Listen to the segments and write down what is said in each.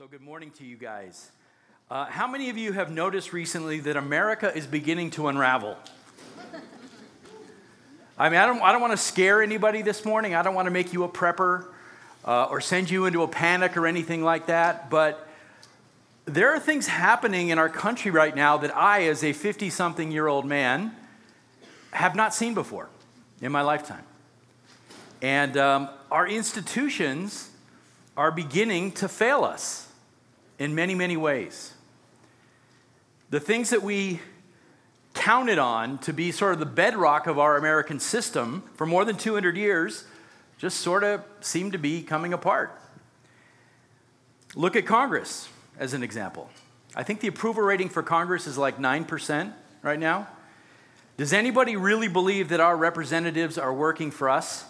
So, good morning to you guys. Uh, how many of you have noticed recently that America is beginning to unravel? I mean, I don't, I don't want to scare anybody this morning. I don't want to make you a prepper uh, or send you into a panic or anything like that. But there are things happening in our country right now that I, as a 50 something year old man, have not seen before in my lifetime. And um, our institutions are beginning to fail us in many, many ways. The things that we counted on to be sort of the bedrock of our American system for more than 200 years just sort of seem to be coming apart. Look at Congress as an example. I think the approval rating for Congress is like 9% right now. Does anybody really believe that our representatives are working for us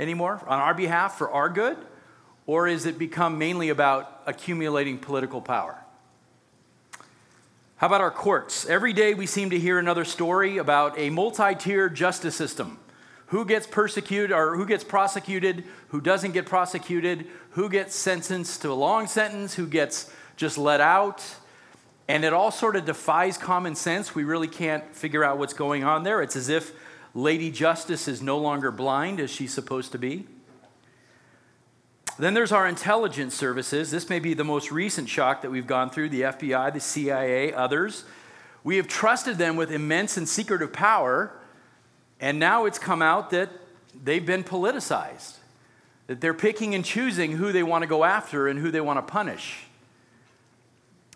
anymore, on our behalf, for our good? Or is it become mainly about accumulating political power? How about our courts? Every day we seem to hear another story about a multi tiered justice system. Who gets persecuted or who gets prosecuted, who doesn't get prosecuted, who gets sentenced to a long sentence, who gets just let out. And it all sort of defies common sense. We really can't figure out what's going on there. It's as if Lady Justice is no longer blind as she's supposed to be. Then there's our intelligence services. This may be the most recent shock that we've gone through the FBI, the CIA, others. We have trusted them with immense and secretive power, and now it's come out that they've been politicized, that they're picking and choosing who they want to go after and who they want to punish.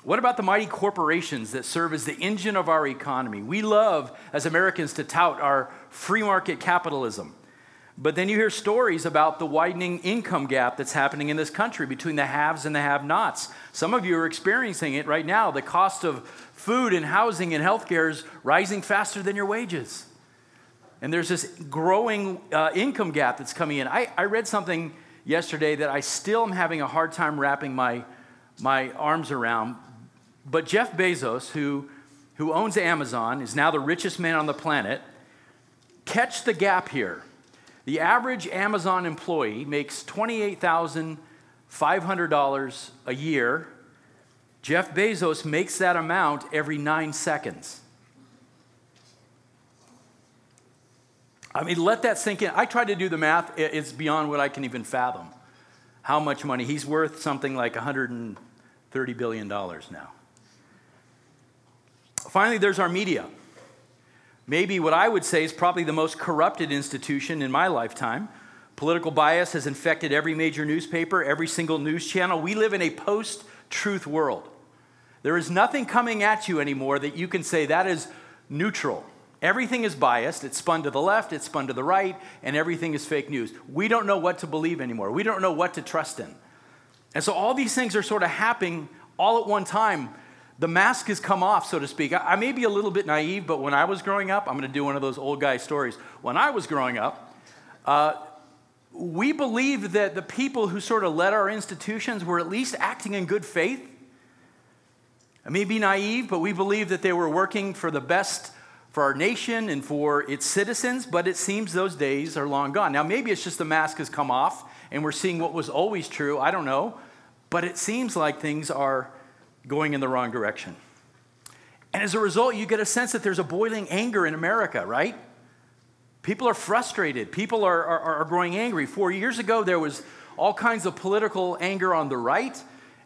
What about the mighty corporations that serve as the engine of our economy? We love, as Americans, to tout our free market capitalism. But then you hear stories about the widening income gap that's happening in this country between the haves and the have nots. Some of you are experiencing it right now. The cost of food and housing and healthcare is rising faster than your wages. And there's this growing uh, income gap that's coming in. I, I read something yesterday that I still am having a hard time wrapping my, my arms around. But Jeff Bezos, who, who owns Amazon, is now the richest man on the planet. Catch the gap here. The average Amazon employee makes $28,500 a year. Jeff Bezos makes that amount every nine seconds. I mean, let that sink in. I tried to do the math, it's beyond what I can even fathom. How much money? He's worth something like $130 billion now. Finally, there's our media maybe what I would say is probably the most corrupted institution in my lifetime. Political bias has infected every major newspaper, every single news channel. We live in a post truth world. There is nothing coming at you anymore that you can say that is neutral. Everything is biased. It's spun to the left, it's spun to the right, and everything is fake news. We don't know what to believe anymore. We don't know what to trust in. And so all these things are sort of happening all at one time the mask has come off, so to speak. I, I may be a little bit naive, but when I was growing up, I'm going to do one of those old guy stories. When I was growing up, uh, we believed that the people who sort of led our institutions were at least acting in good faith. I may be naive, but we believed that they were working for the best for our nation and for its citizens, but it seems those days are long gone. Now, maybe it's just the mask has come off and we're seeing what was always true. I don't know. But it seems like things are going in the wrong direction. And as a result, you get a sense that there's a boiling anger in America, right? People are frustrated. People are, are, are, growing angry. Four years ago, there was all kinds of political anger on the right,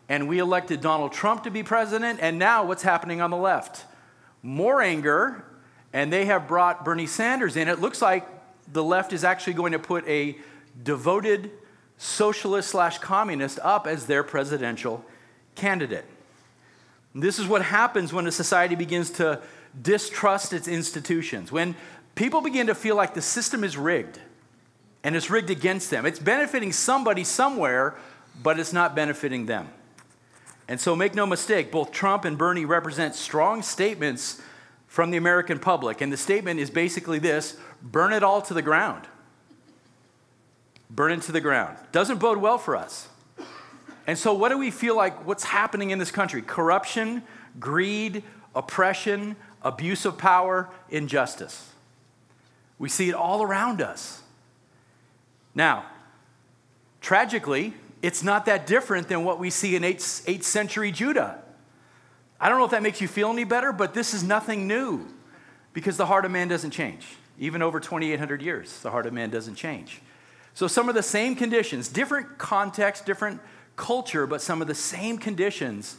and we elected Donald Trump to be president. And now, what's happening on the left? More anger, and they have brought Bernie Sanders in. It looks like the left is actually going to put a devoted socialist slash communist up as their presidential candidate. This is what happens when a society begins to distrust its institutions. When people begin to feel like the system is rigged and it's rigged against them. It's benefiting somebody somewhere, but it's not benefiting them. And so make no mistake, both Trump and Bernie represent strong statements from the American public. And the statement is basically this burn it all to the ground. Burn it to the ground. Doesn't bode well for us. And so, what do we feel like what's happening in this country? Corruption, greed, oppression, abuse of power, injustice. We see it all around us. Now, tragically, it's not that different than what we see in 8th, 8th century Judah. I don't know if that makes you feel any better, but this is nothing new because the heart of man doesn't change. Even over 2,800 years, the heart of man doesn't change. So, some of the same conditions, different context, different culture, but some of the same conditions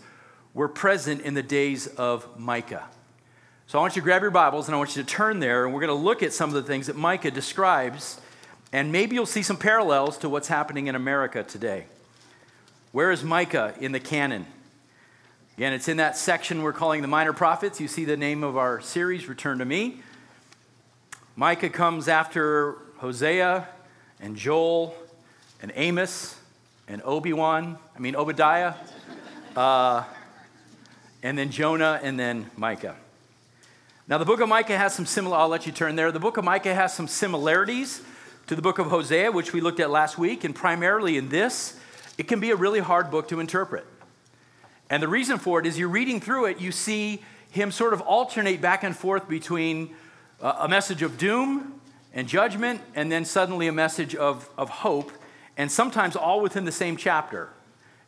were present in the days of Micah. So, I want you to grab your Bibles and I want you to turn there, and we're going to look at some of the things that Micah describes, and maybe you'll see some parallels to what's happening in America today. Where is Micah in the canon? Again, it's in that section we're calling the Minor Prophets. You see the name of our series, Return to Me. Micah comes after Hosea and Joel and Amos and Obi-Wan, I mean Obadiah, uh, and then Jonah, and then Micah. Now, the book of Micah has some similar, I'll let you turn there. The book of Micah has some similarities to the book of Hosea, which we looked at last week, and primarily in this, it can be a really hard book to interpret. And the reason for it is you're reading through it, you see him sort of alternate back and forth between uh, a message of doom and judgment, and then suddenly a message of, of hope, and sometimes all within the same chapter.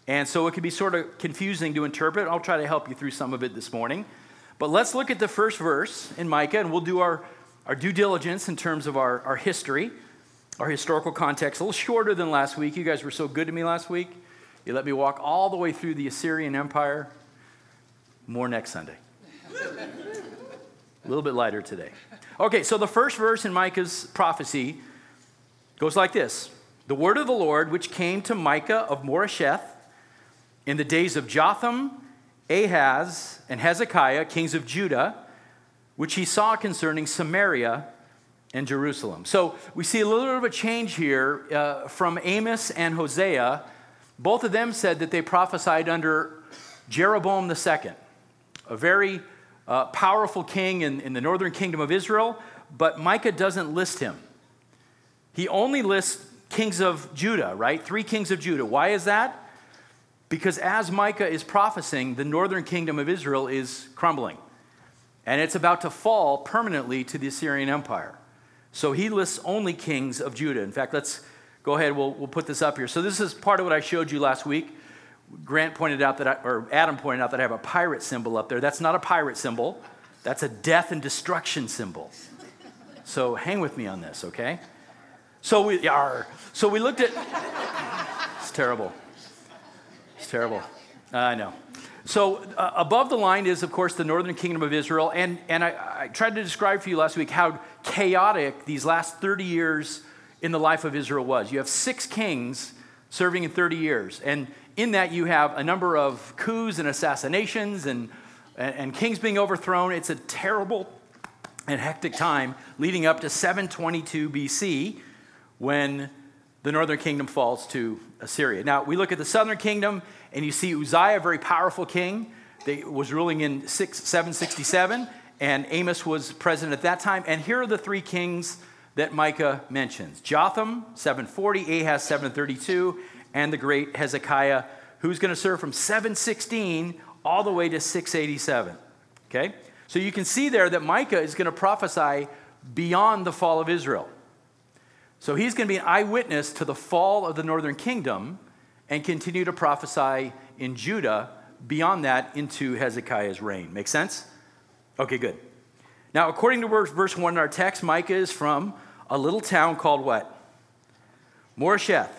And so it can be sort of confusing to interpret. I'll try to help you through some of it this morning. But let's look at the first verse in Micah, and we'll do our, our due diligence in terms of our, our history, our historical context. A little shorter than last week. You guys were so good to me last week. You let me walk all the way through the Assyrian Empire. More next Sunday. A little bit lighter today. Okay, so the first verse in Micah's prophecy goes like this The word of the Lord, which came to Micah of Moresheth in the days of Jotham, Ahaz, and Hezekiah, kings of Judah, which he saw concerning Samaria and Jerusalem. So we see a little bit of a change here uh, from Amos and Hosea both of them said that they prophesied under Jeroboam II, a very uh, powerful king in, in the northern kingdom of Israel, but Micah doesn't list him. He only lists kings of Judah, right? Three kings of Judah. Why is that? Because as Micah is prophesying, the northern kingdom of Israel is crumbling. And it's about to fall permanently to the Assyrian Empire. So he lists only kings of Judah. In fact, let's Go ahead, we'll, we'll put this up here. So, this is part of what I showed you last week. Grant pointed out that, I, or Adam pointed out that I have a pirate symbol up there. That's not a pirate symbol, that's a death and destruction symbol. So, hang with me on this, okay? So, we, are, so we looked at. It's terrible. It's terrible. I know. So, uh, above the line is, of course, the northern kingdom of Israel. And, and I, I tried to describe for you last week how chaotic these last 30 years in the life of Israel was. You have six kings serving in 30 years. And in that, you have a number of coups and assassinations and, and, kings being overthrown. It's a terrible and hectic time leading up to 722 BC when the northern kingdom falls to Assyria. Now, we look at the southern kingdom, and you see Uzziah, a very powerful king, that was ruling in 6, 767, and Amos was president at that time. And here are the three kings that Micah mentions Jotham, 740, Ahaz, 732, and the great Hezekiah, who's going to serve from 716 all the way to 687. Okay? So you can see there that Micah is going to prophesy beyond the fall of Israel. So he's going to be an eyewitness to the fall of the northern kingdom and continue to prophesy in Judah beyond that into Hezekiah's reign. Make sense? Okay, good. Now, according to verse 1 in our text, Micah is from a little town called what? Moresheth,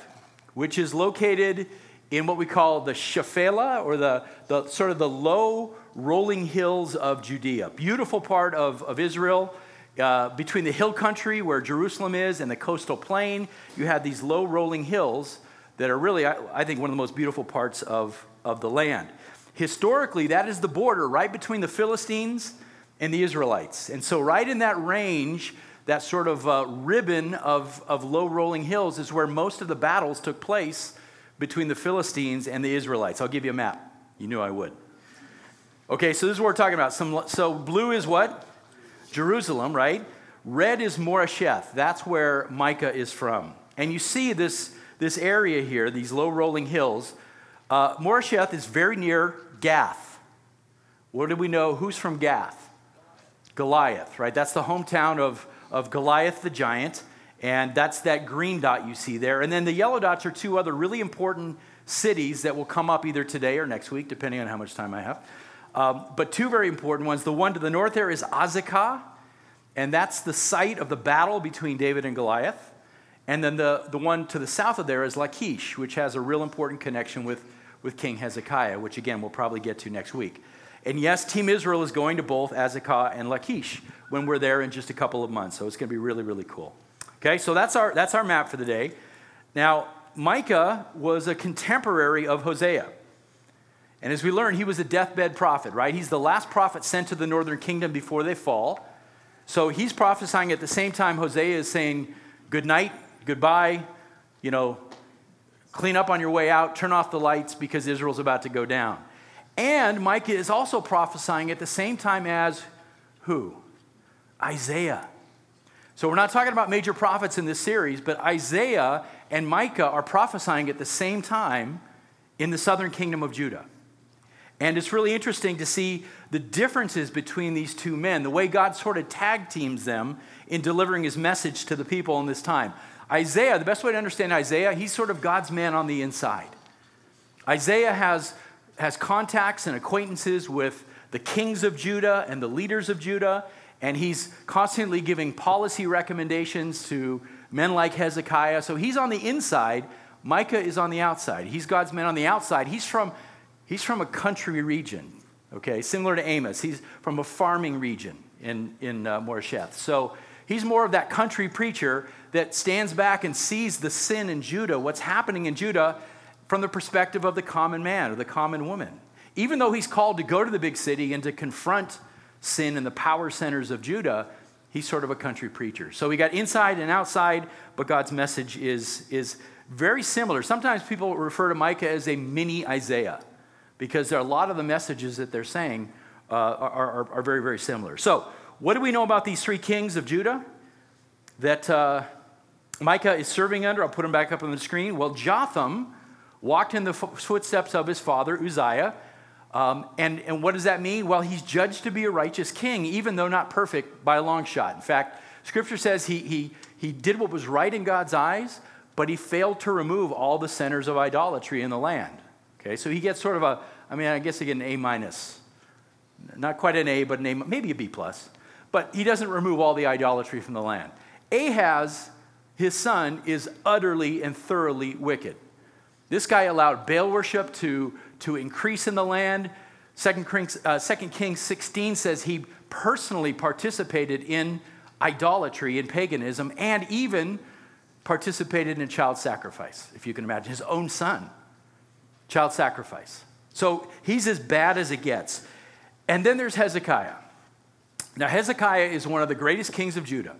which is located in what we call the Shephelah, or the, the sort of the low rolling hills of Judea. Beautiful part of, of Israel. Uh, between the hill country where Jerusalem is and the coastal plain, you have these low rolling hills that are really, I, I think, one of the most beautiful parts of, of the land. Historically, that is the border right between the Philistines and the Israelites. And so, right in that range, that sort of uh, ribbon of, of low rolling hills is where most of the battles took place between the Philistines and the Israelites. I'll give you a map. You knew I would. Okay, so this is what we're talking about. Some, so blue is what? Jerusalem, right? Red is Moresheth. That's where Micah is from. And you see this, this area here, these low rolling hills. Uh, Moresheth is very near Gath. What do we know? Who's from Gath? Goliath, right? That's the hometown of, of Goliath the giant. And that's that green dot you see there. And then the yellow dots are two other really important cities that will come up either today or next week, depending on how much time I have. Um, but two very important ones. The one to the north there is Azekah, and that's the site of the battle between David and Goliath. And then the, the one to the south of there is Lachish, which has a real important connection with, with King Hezekiah, which again we'll probably get to next week. And yes, Team Israel is going to both Azekah and Lachish when we're there in just a couple of months. So it's going to be really, really cool. Okay, so that's our, that's our map for the day. Now, Micah was a contemporary of Hosea. And as we learn, he was a deathbed prophet, right? He's the last prophet sent to the northern kingdom before they fall. So he's prophesying at the same time Hosea is saying, Good night, goodbye, you know, clean up on your way out, turn off the lights because Israel's about to go down. And Micah is also prophesying at the same time as who? Isaiah. So we're not talking about major prophets in this series, but Isaiah and Micah are prophesying at the same time in the southern kingdom of Judah. And it's really interesting to see the differences between these two men, the way God sort of tag teams them in delivering his message to the people in this time. Isaiah, the best way to understand Isaiah, he's sort of God's man on the inside. Isaiah has, has contacts and acquaintances with the kings of Judah and the leaders of Judah, and he's constantly giving policy recommendations to men like Hezekiah. So he's on the inside, Micah is on the outside. He's God's man on the outside. He's from, he's from a country region, okay, similar to Amos. He's from a farming region in, in uh, Moresheth. So he's more of that country preacher that stands back and sees the sin in Judah, what's happening in Judah, from the perspective of the common man or the common woman. Even though he's called to go to the big city and to confront sin in the power centers of Judah, he's sort of a country preacher. So we got inside and outside, but God's message is, is very similar. Sometimes people refer to Micah as a mini Isaiah because a lot of the messages that they're saying uh, are, are, are, very, very similar. So, what do we know about these three kings of Judah that uh, Micah is serving under? I'll put them back up on the screen. Well, Jotham walked in the footsteps of his father, Uzziah. Um, and, and what does that mean? Well, he's judged to be a righteous king, even though not perfect by a long shot. In fact, scripture says he, he, he did what was right in God's eyes, but he failed to remove all the centers of idolatry in the land. Okay, so he gets sort of a, I mean, I guess he get an A minus. Not quite an A, but an A, maybe a B plus. But he doesn't remove all the idolatry from the land. Ahaz, his son, is utterly and thoroughly wicked. This guy allowed Baal worship to to increase in the land. Second uh, 2 Kings 16 says he personally participated in idolatry and paganism and even participated in child sacrifice, if you can imagine, his own son. Child sacrifice. So he's as bad as it gets. And then there's Hezekiah. Now, Hezekiah is one of the greatest kings of Judah.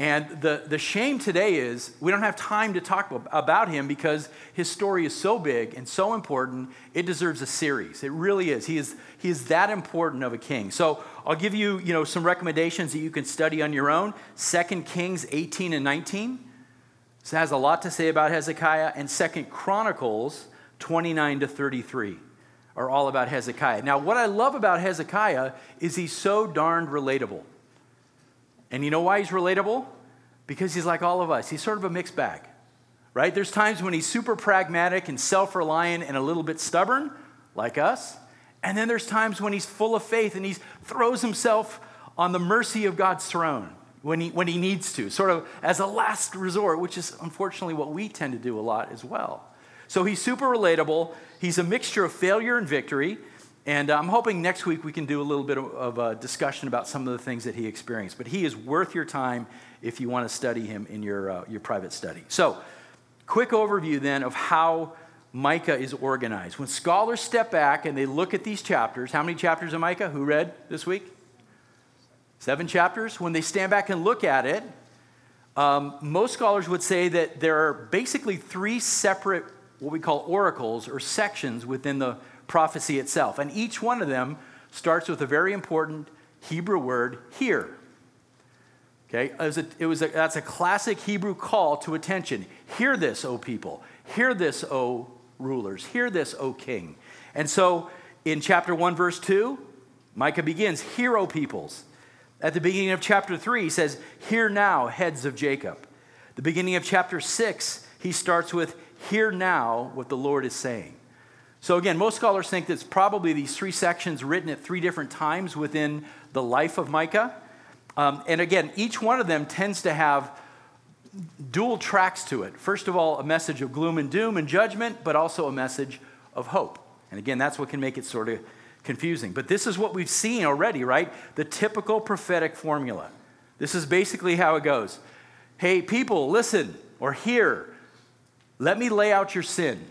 And the, the shame today is we don't have time to talk about him because his story is so big and so important, it deserves a series. It really is. He is, he is that important of a king. So I'll give you, you know, some recommendations that you can study on your own. 2 Kings 18 and 19 this has a lot to say about Hezekiah, and 2 Chronicles 29 to 33 are all about Hezekiah. Now, what I love about Hezekiah is he's so darned relatable. And you know why he's relatable? Because he's like all of us. He's sort of a mixed bag, right? There's times when he's super pragmatic and self reliant and a little bit stubborn, like us. And then there's times when he's full of faith and he throws himself on the mercy of God's throne when he, when he needs to, sort of as a last resort, which is unfortunately what we tend to do a lot as well. So he's super relatable. He's a mixture of failure and victory. And I'm hoping next week we can do a little bit of, a discussion about some of the things that he experienced. But he is worth your time if you want to study him in your, uh, your private study. So, quick overview then of how Micah is organized. When scholars step back and they look at these chapters, how many chapters of Micah? Who read this week? Seven chapters. When they stand back and look at it, um, most scholars would say that there are basically three separate, what we call oracles or sections within the prophecy itself. And each one of them starts with a very important Hebrew word, hear. Okay, it was a, it was a, that's a classic Hebrew call to attention. Hear this, O people. Hear this, O rulers. Hear this, O king. And so in chapter 1, verse 2, Micah begins, Hear, O peoples. At the beginning of chapter 3, he says, Hear now, heads of Jacob. The beginning of chapter 6, he starts with, Hear now what the Lord is saying. So, again, most scholars think that it's probably these three sections written at three different times within the life of Micah. Um, and again, each one of them tends to have dual tracks to it. First of all, a message of gloom and doom and judgment, but also a message of hope. And again, that's what can make it sort of confusing. But this is what we've seen already, right? The typical prophetic formula. This is basically how it goes Hey, people, listen or hear. Let me lay out your sin.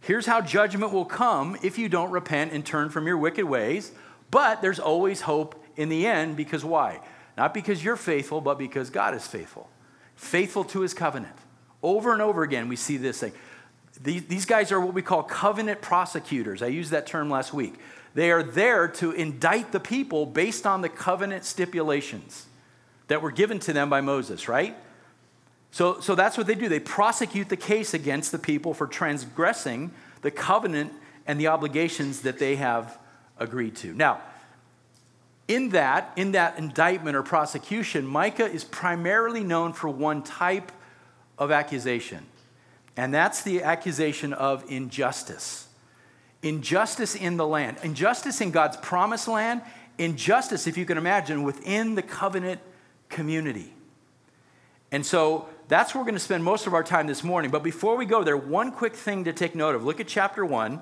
Here's how judgment will come if you don't repent and turn from your wicked ways. But there's always hope in the end because why? Not because you're faithful, but because God is faithful. Faithful to his covenant. Over and over again, we see this thing. These guys are what we call covenant prosecutors. I used that term last week. They are there to indict the people based on the covenant stipulations that were given to them by Moses, right? So, so that's what they do. They prosecute the case against the people for transgressing the covenant and the obligations that they have agreed to. Now, in that, in that indictment or prosecution, Micah is primarily known for one type of accusation, and that's the accusation of injustice. Injustice in the land, injustice in God's promised land, injustice, if you can imagine, within the covenant community. And so that's where we're going to spend most of our time this morning. But before we go there, one quick thing to take note of. Look at chapter 1.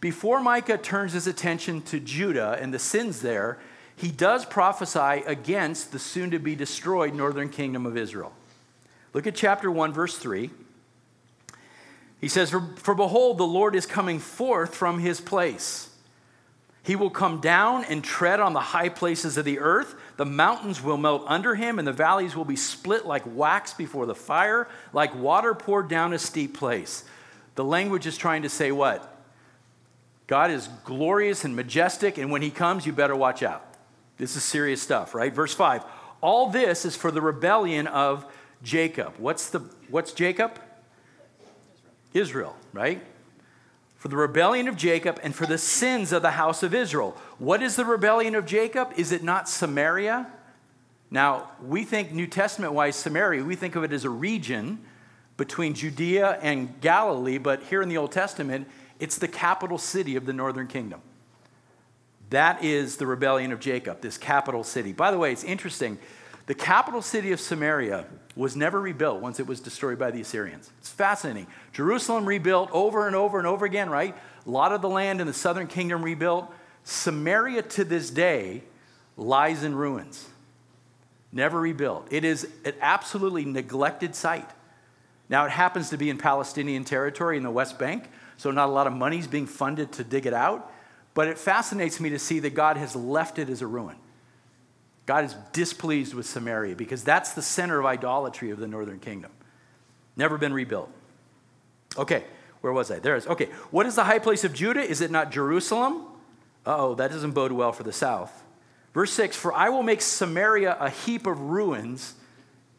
Before Micah turns his attention to Judah and the sins there, he does prophesy against the soon to be destroyed northern kingdom of Israel. Look at chapter 1, verse 3. He says, For, for behold, the Lord is coming forth from his place. He will come down and tread on the high places of the earth. The mountains will melt under him, and the valleys will be split like wax before the fire, like water poured down a steep place. The language is trying to say what? God is glorious and majestic, and when he comes, you better watch out. This is serious stuff, right? Verse 5. All this is for the rebellion of Jacob. What's the what's Jacob? Israel, right? For the rebellion of Jacob and for the sins of the house of Israel. What is the rebellion of Jacob? Is it not Samaria? Now, we think New Testament wise Samaria, we think of it as a region between Judea and Galilee, but here in the Old Testament, it's the capital city of the northern kingdom. That is the rebellion of Jacob, this capital city. By the way, it's interesting. The capital city of Samaria was never rebuilt once it was destroyed by the Assyrians. It's fascinating. Jerusalem rebuilt over and over and over again, right? A lot of the land in the southern kingdom rebuilt. Samaria to this day lies in ruins, never rebuilt. It is an absolutely neglected site. Now, it happens to be in Palestinian territory in the West Bank, so not a lot of money is being funded to dig it out. But it fascinates me to see that God has left it as a ruin. God is displeased with Samaria because that's the center of idolatry of the northern kingdom. Never been rebuilt. Okay, where was I? There is. Okay, what is the high place of Judah? Is it not Jerusalem? oh, that doesn't bode well for the south. Verse 6 For I will make Samaria a heap of ruins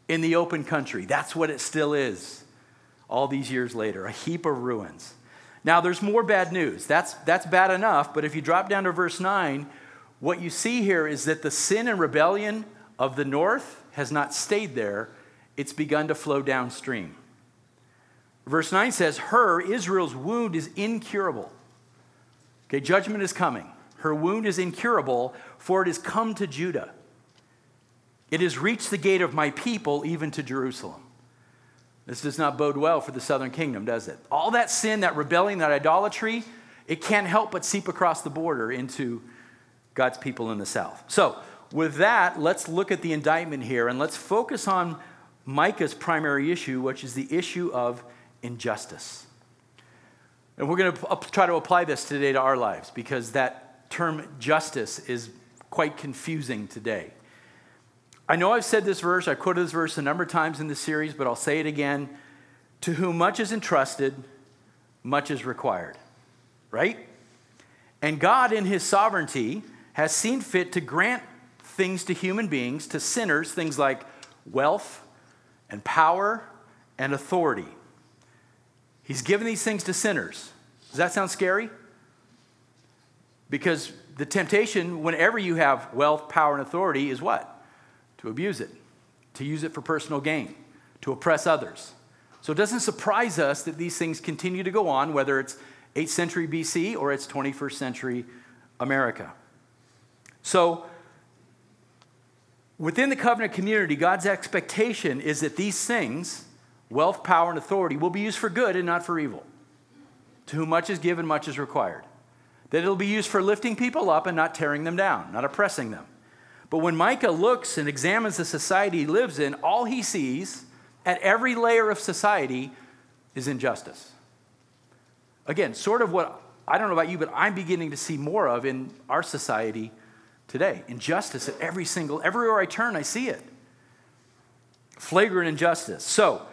in the open country. That's what it still is, all these years later, a heap of ruins. Now, there's more bad news. That's, that's bad enough, but if you drop down to verse 9, what you see here is that the sin and rebellion of the north has not stayed there, it's begun to flow downstream. Verse 9 says, Her, Israel's wound is incurable. Okay, judgment is coming. Her wound is incurable, for it has come to Judah. It has reached the gate of my people, even to Jerusalem. This does not bode well for the southern kingdom, does it? All that sin, that rebellion, that idolatry, it can't help but seep across the border into God's people in the south. So, with that, let's look at the indictment here and let's focus on Micah's primary issue, which is the issue of injustice. And we're going to try to apply this today to our lives because that term justice is quite confusing today. I know I've said this verse, I quoted this verse a number of times in this series, but I'll say it again. To whom much is entrusted, much is required. Right? And God, in his sovereignty, has seen fit to grant things to human beings, to sinners, things like wealth and power and authority. He's given these things to sinners. Does that sound scary? Because the temptation, whenever you have wealth, power, and authority, is what? to abuse it, to use it for personal gain, to oppress others. So it doesn't surprise us that these things continue to go on, whether it's 8th century BC or it's 21st century America. So within the covenant community, God's expectation is that these things, wealth, power, and authority, will be used for good and not for evil. To whom much is given, much is required. That it'll be used for lifting people up and not tearing them down, not oppressing them. But when Micah looks and examines the society he lives in, all he sees at every layer of society is injustice. Again, sort of what I don't know about you, but I'm beginning to see more of in our society today. Injustice at every single, everywhere I turn, I see it. Flagrant injustice. So,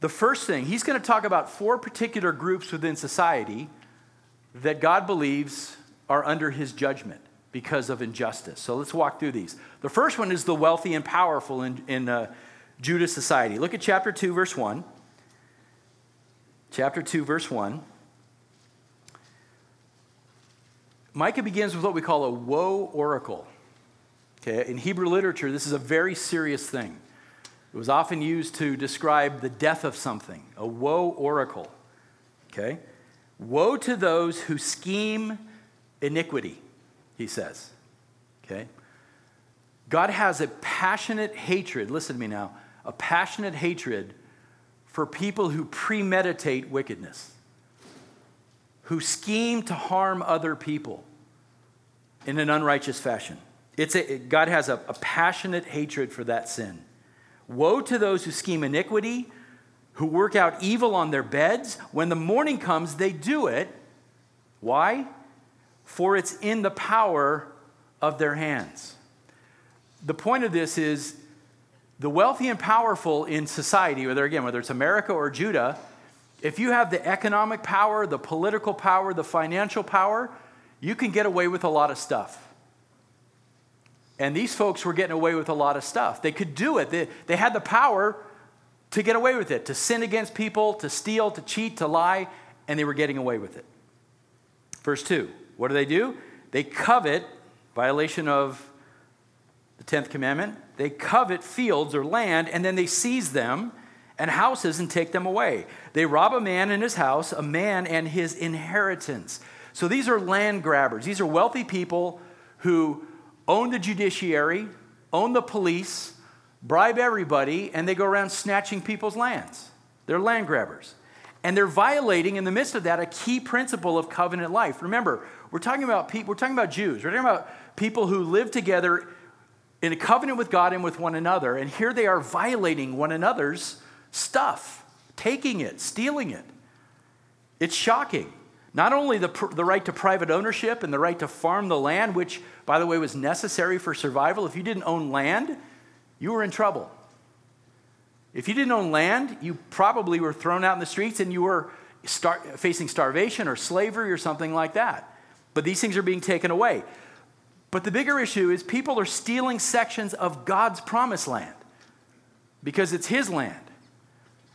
the first thing, he's going to talk about four particular groups within society that God believes are under his judgment because of injustice. So let's walk through these. The first one is the wealthy and powerful in, in uh, Judah society. Look at chapter 2, verse 1. Chapter 2, verse 1. Micah begins with what we call a woe oracle. Okay, in Hebrew literature, this is a very serious thing. It was often used to describe the death of something, a woe oracle. Okay? Woe to those who scheme iniquity he says. Okay? God has a passionate hatred, listen to me now, a passionate hatred for people who premeditate wickedness, who scheme to harm other people in an unrighteous fashion. It's a, God has a, a passionate hatred for that sin. Woe to those who scheme iniquity, who work out evil on their beds. When the morning comes, they do it. Why? for it's in the power of their hands. The point of this is the wealthy and powerful in society, whether again, whether it's America or Judah, if you have the economic power, the political power, the financial power, you can get away with a lot of stuff. And these folks were getting away with a lot of stuff. They could do it, they, they had the power to get away with it, to sin against people, to steal, to cheat, to lie, and they were getting away with it. Verse 2 what do they do? They covet, violation of the 10th commandment, they covet fields or land and then they seize them and houses and take them away. They rob a man in his house, a man and his inheritance. So these are land grabbers. These are wealthy people who own the judiciary, own the police, bribe everybody, and they go around snatching people's lands. They're land grabbers. And they're violating, in the midst of that, a key principle of covenant life. Remember, we're talking about people, we're talking about Jews. We're talking about people who live together in a covenant with God and with one another. And here they are violating one another's stuff, taking it, stealing it. It's shocking. Not only the, the right to private ownership and the right to farm the land, which, by the way, was necessary for survival. If you didn't own land, you were in trouble. If you didn't own land, you probably were thrown out in the streets and you were star- facing starvation or slavery or something like that. But these things are being taken away. But the bigger issue is people are stealing sections of God's promised land because it's His land.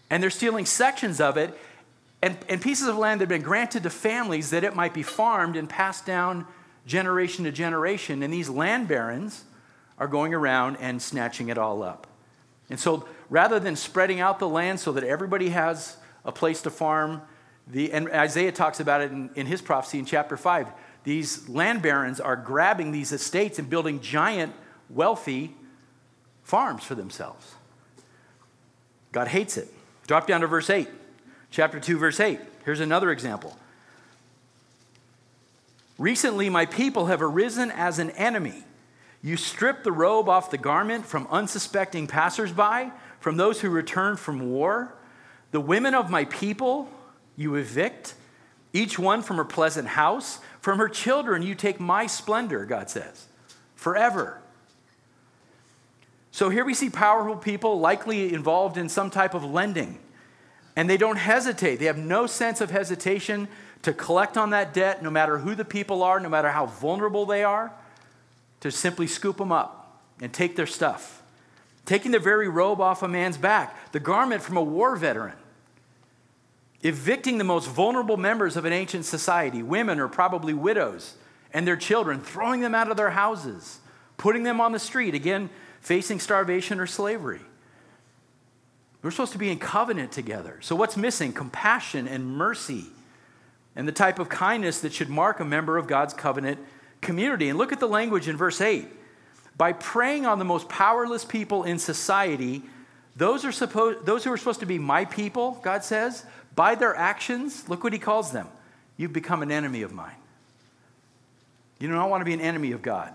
And they're stealing sections of it and, and pieces of land that have been granted to families that it might be farmed and passed down generation to generation. And these land barons are going around and snatching it all up. And so rather than spreading out the land so that everybody has a place to farm, the, and Isaiah talks about it in, in his prophecy in chapter 5 these land barons are grabbing these estates and building giant, wealthy farms for themselves. God hates it. Drop down to verse 8, chapter 2, verse 8. Here's another example. Recently, my people have arisen as an enemy. You strip the robe off the garment from unsuspecting passersby, from those who return from war. The women of my people you evict, each one from her pleasant house. From her children, you take my splendor, God says, forever. So here we see powerful people likely involved in some type of lending. And they don't hesitate. They have no sense of hesitation to collect on that debt, no matter who the people are, no matter how vulnerable they are, to simply scoop them up and take their stuff. Taking the very robe off a man's back, the garment from a war veteran evicting the most vulnerable members of an ancient society. Women are probably widows and their children, throwing them out of their houses, putting them on the street, again, facing starvation or slavery. We're supposed to be in covenant together. So, what's missing? Compassion and mercy, and the type of kindness that should mark a member of God's covenant community. And look at the language in verse 8. By preying on the most powerless people in society, those, are supposed, those who are supposed to be my people, God says, by their actions, look what he calls them. You've become an enemy of mine. You do not want to be an enemy of God,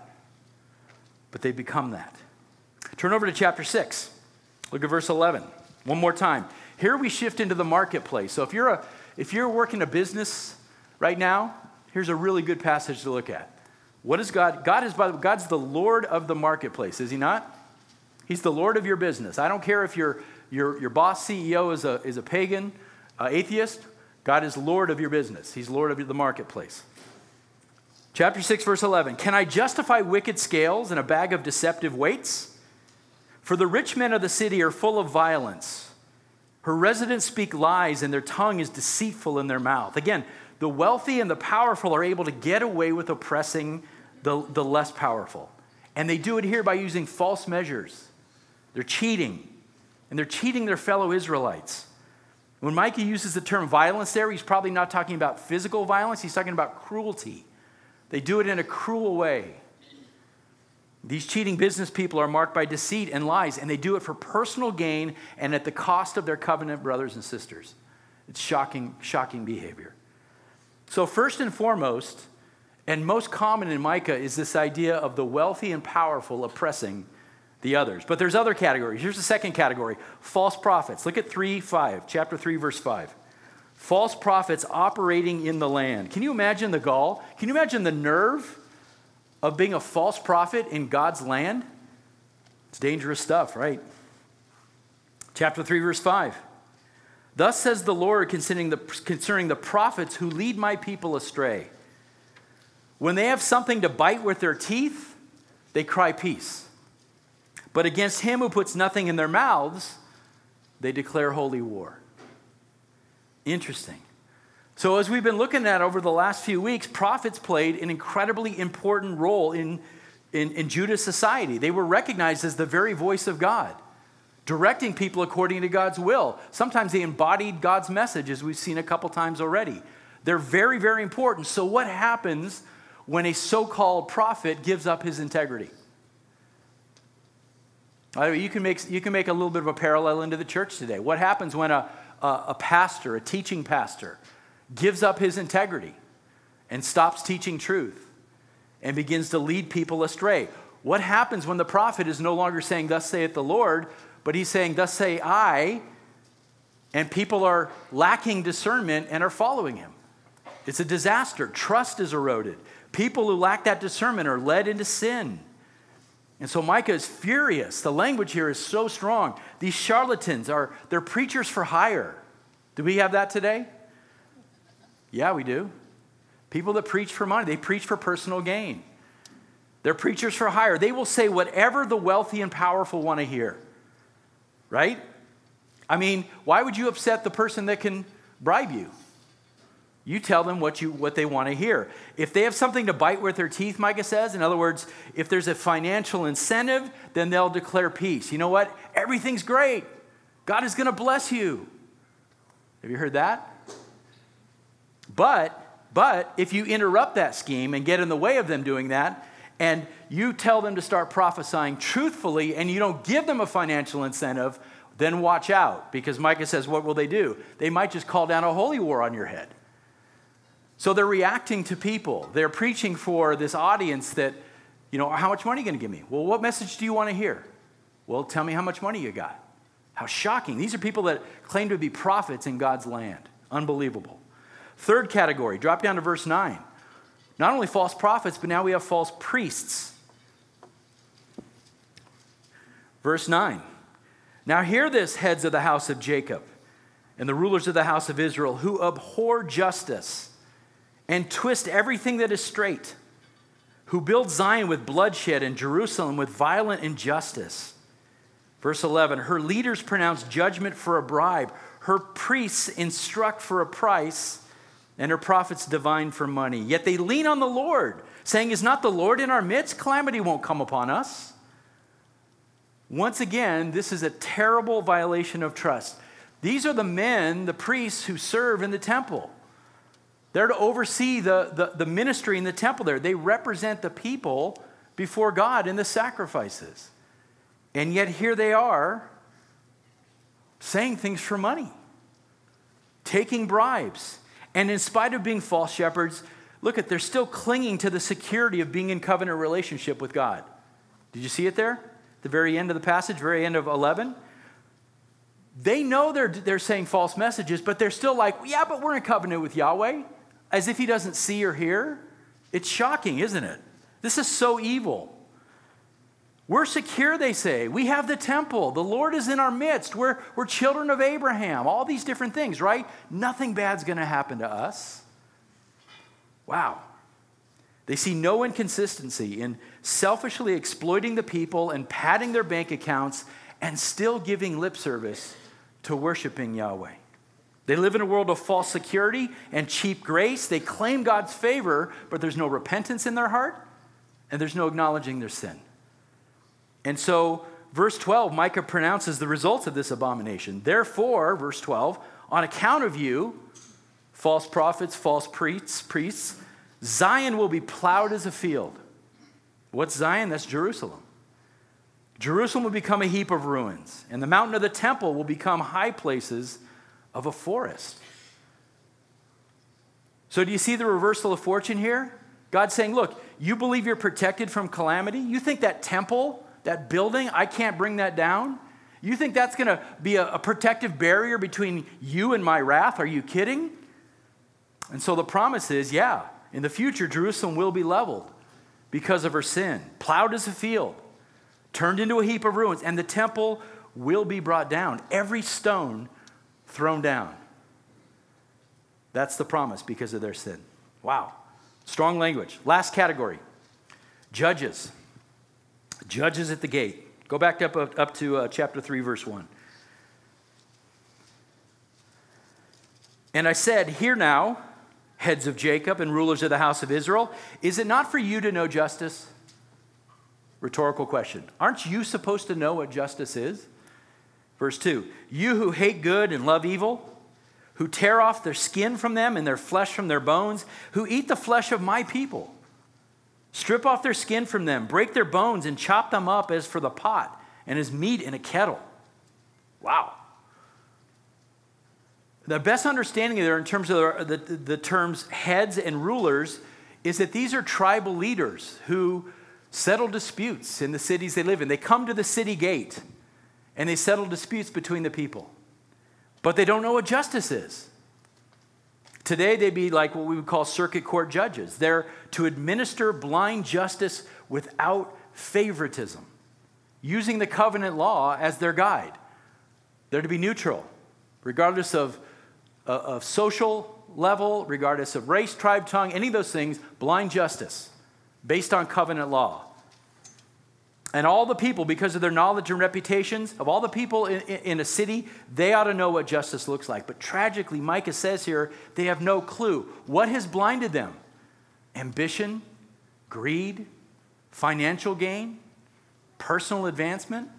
but they become that. Turn over to chapter 6. Look at verse 11. One more time. Here we shift into the marketplace. So if you're, a, if you're working a business right now, here's a really good passage to look at. What is God? God is by, God's the Lord of the marketplace, is he not? He's the Lord of your business. I don't care if your, your, your boss CEO is a, is a pagan, uh, atheist, God is Lord of your business. He's Lord of the marketplace. Chapter 6, verse 11 Can I justify wicked scales and a bag of deceptive weights? For the rich men of the city are full of violence. Her residents speak lies, and their tongue is deceitful in their mouth. Again, the wealthy and the powerful are able to get away with oppressing the, the less powerful. And they do it here by using false measures. They're cheating, and they're cheating their fellow Israelites. When Micah uses the term violence there, he's probably not talking about physical violence, he's talking about cruelty. They do it in a cruel way. These cheating business people are marked by deceit and lies, and they do it for personal gain and at the cost of their covenant brothers and sisters. It's shocking, shocking behavior. So, first and foremost, and most common in Micah, is this idea of the wealthy and powerful oppressing the others. But there's other categories. Here's the second category false prophets. Look at 3 5, chapter 3, verse 5. False prophets operating in the land. Can you imagine the gall? Can you imagine the nerve of being a false prophet in God's land? It's dangerous stuff, right? Chapter 3, verse 5. Thus says the Lord concerning the, concerning the prophets who lead my people astray. When they have something to bite with their teeth, they cry peace. But against him who puts nothing in their mouths, they declare holy war. Interesting. So, as we've been looking at over the last few weeks, prophets played an incredibly important role in, in, in Judah's society. They were recognized as the very voice of God, directing people according to God's will. Sometimes they embodied God's message, as we've seen a couple times already. They're very, very important. So, what happens when a so called prophet gives up his integrity? You can, make, you can make a little bit of a parallel into the church today. What happens when a, a, a pastor, a teaching pastor, gives up his integrity and stops teaching truth and begins to lead people astray? What happens when the prophet is no longer saying, Thus saith the Lord, but he's saying, Thus say I, and people are lacking discernment and are following him? It's a disaster. Trust is eroded. People who lack that discernment are led into sin. And so Micah is furious. The language here is so strong. These charlatans are they're preachers for hire. Do we have that today? Yeah, we do. People that preach for money, they preach for personal gain. They're preachers for hire. They will say whatever the wealthy and powerful want to hear. Right? I mean, why would you upset the person that can bribe you? You tell them what, you, what they want to hear. If they have something to bite with their teeth, Micah says, in other words, if there's a financial incentive, then they'll declare peace. You know what? Everything's great. God is going to bless you. Have you heard that? But, but if you interrupt that scheme and get in the way of them doing that, and you tell them to start prophesying truthfully and you don't give them a financial incentive, then watch out. Because Micah says, what will they do? They might just call down a holy war on your head. So they're reacting to people. They're preaching for this audience that, you know, how much money are you going to give me? Well, what message do you want to hear? Well, tell me how much money you got. How shocking. These are people that claim to be prophets in God's land. Unbelievable. Third category, drop down to verse 9. Not only false prophets, but now we have false priests. Verse 9. Now hear this, heads of the house of Jacob and the rulers of the house of Israel, who abhor justice and twist everything that is straight, who build Zion with bloodshed and Jerusalem with violent injustice. Verse 11 Her leaders pronounce judgment for a bribe, her priests instruct for a price, and her prophets divine for money. Yet they lean on the Lord, saying, Is not the Lord in our midst? Calamity won't come upon us. Once again, this is a terrible violation of trust. These are the men, the priests, who serve in the temple. They're to oversee the, the, the, ministry in the temple there. They represent the people before God in the sacrifices. And yet here they are saying things for money, taking bribes. And in spite of being false shepherds, look at they're still clinging to the security of being in covenant relationship with God. Did you see it there? The very end of the passage, very end of 11. They know they're, they're saying false messages, but they're still like, yeah, but we're in covenant with Yahweh, as if he doesn't see or hear. It's shocking, isn't it? This is so evil. We're secure, they say. We have the temple. The Lord is in our midst. We're, we're children of Abraham. All these different things, right? Nothing bad's going to happen to us. Wow. They see no inconsistency in selfishly exploiting the people and padding their bank accounts and still giving lip service to worshiping Yahweh. They live in a world of false security and cheap grace. They claim God's favor, but there's no repentance in their heart and there's no acknowledging their sin. And so, verse 12, Micah pronounces the results of this abomination. Therefore, verse 12, on account of you, false prophets, false priests, priests, Zion will be plowed as a field. What's Zion? That's Jerusalem. Jerusalem will become a heap of ruins, and the mountain of the temple will become high places of a forest. So, do you see the reversal of fortune here? God's saying, Look, you believe you're protected from calamity? You think that temple that building, I can't bring that down? You think that's going to be a, a, protective barrier between you and my wrath? Are you kidding? And so the promise is yeah, in the future, Jerusalem will be leveled because of her sin, plowed as a field, turned into a heap of ruins, and the temple will be brought down, every stone thrown down. That's the promise because of their sin. Wow. Strong language. Last category judges. Judges at the gate. Go back up, up to uh, chapter 3, verse 1. And I said, Hear now, heads of Jacob and rulers of the house of Israel, is it not for you to know justice? Rhetorical question. Aren't you supposed to know what justice is? Verse 2 You who hate good and love evil, who tear off their skin from them and their flesh from their bones, who eat the flesh of my people Strip off their skin from them, break their bones, and chop them up as for the pot and as meat in a kettle. Wow. The best understanding there in terms of the, the, the terms heads and rulers is that these are tribal leaders who settle disputes in the cities they live in. They come to the city gate and they settle disputes between the people. But they don't know what justice is. Today, they'd be like what we would call circuit court judges. They're to administer blind justice without favoritism, using the covenant law as their guide. They're to be neutral, regardless of, uh, of social level, regardless of race, tribe, tongue, any of those things, blind justice based on covenant law. And all the people, because of their knowledge and reputations, of all the people in, in, a city, they ought to know what justice looks like. But tragically, Micah says here, they have no clue. What has blinded them? Ambition, greed, financial gain, personal advancement.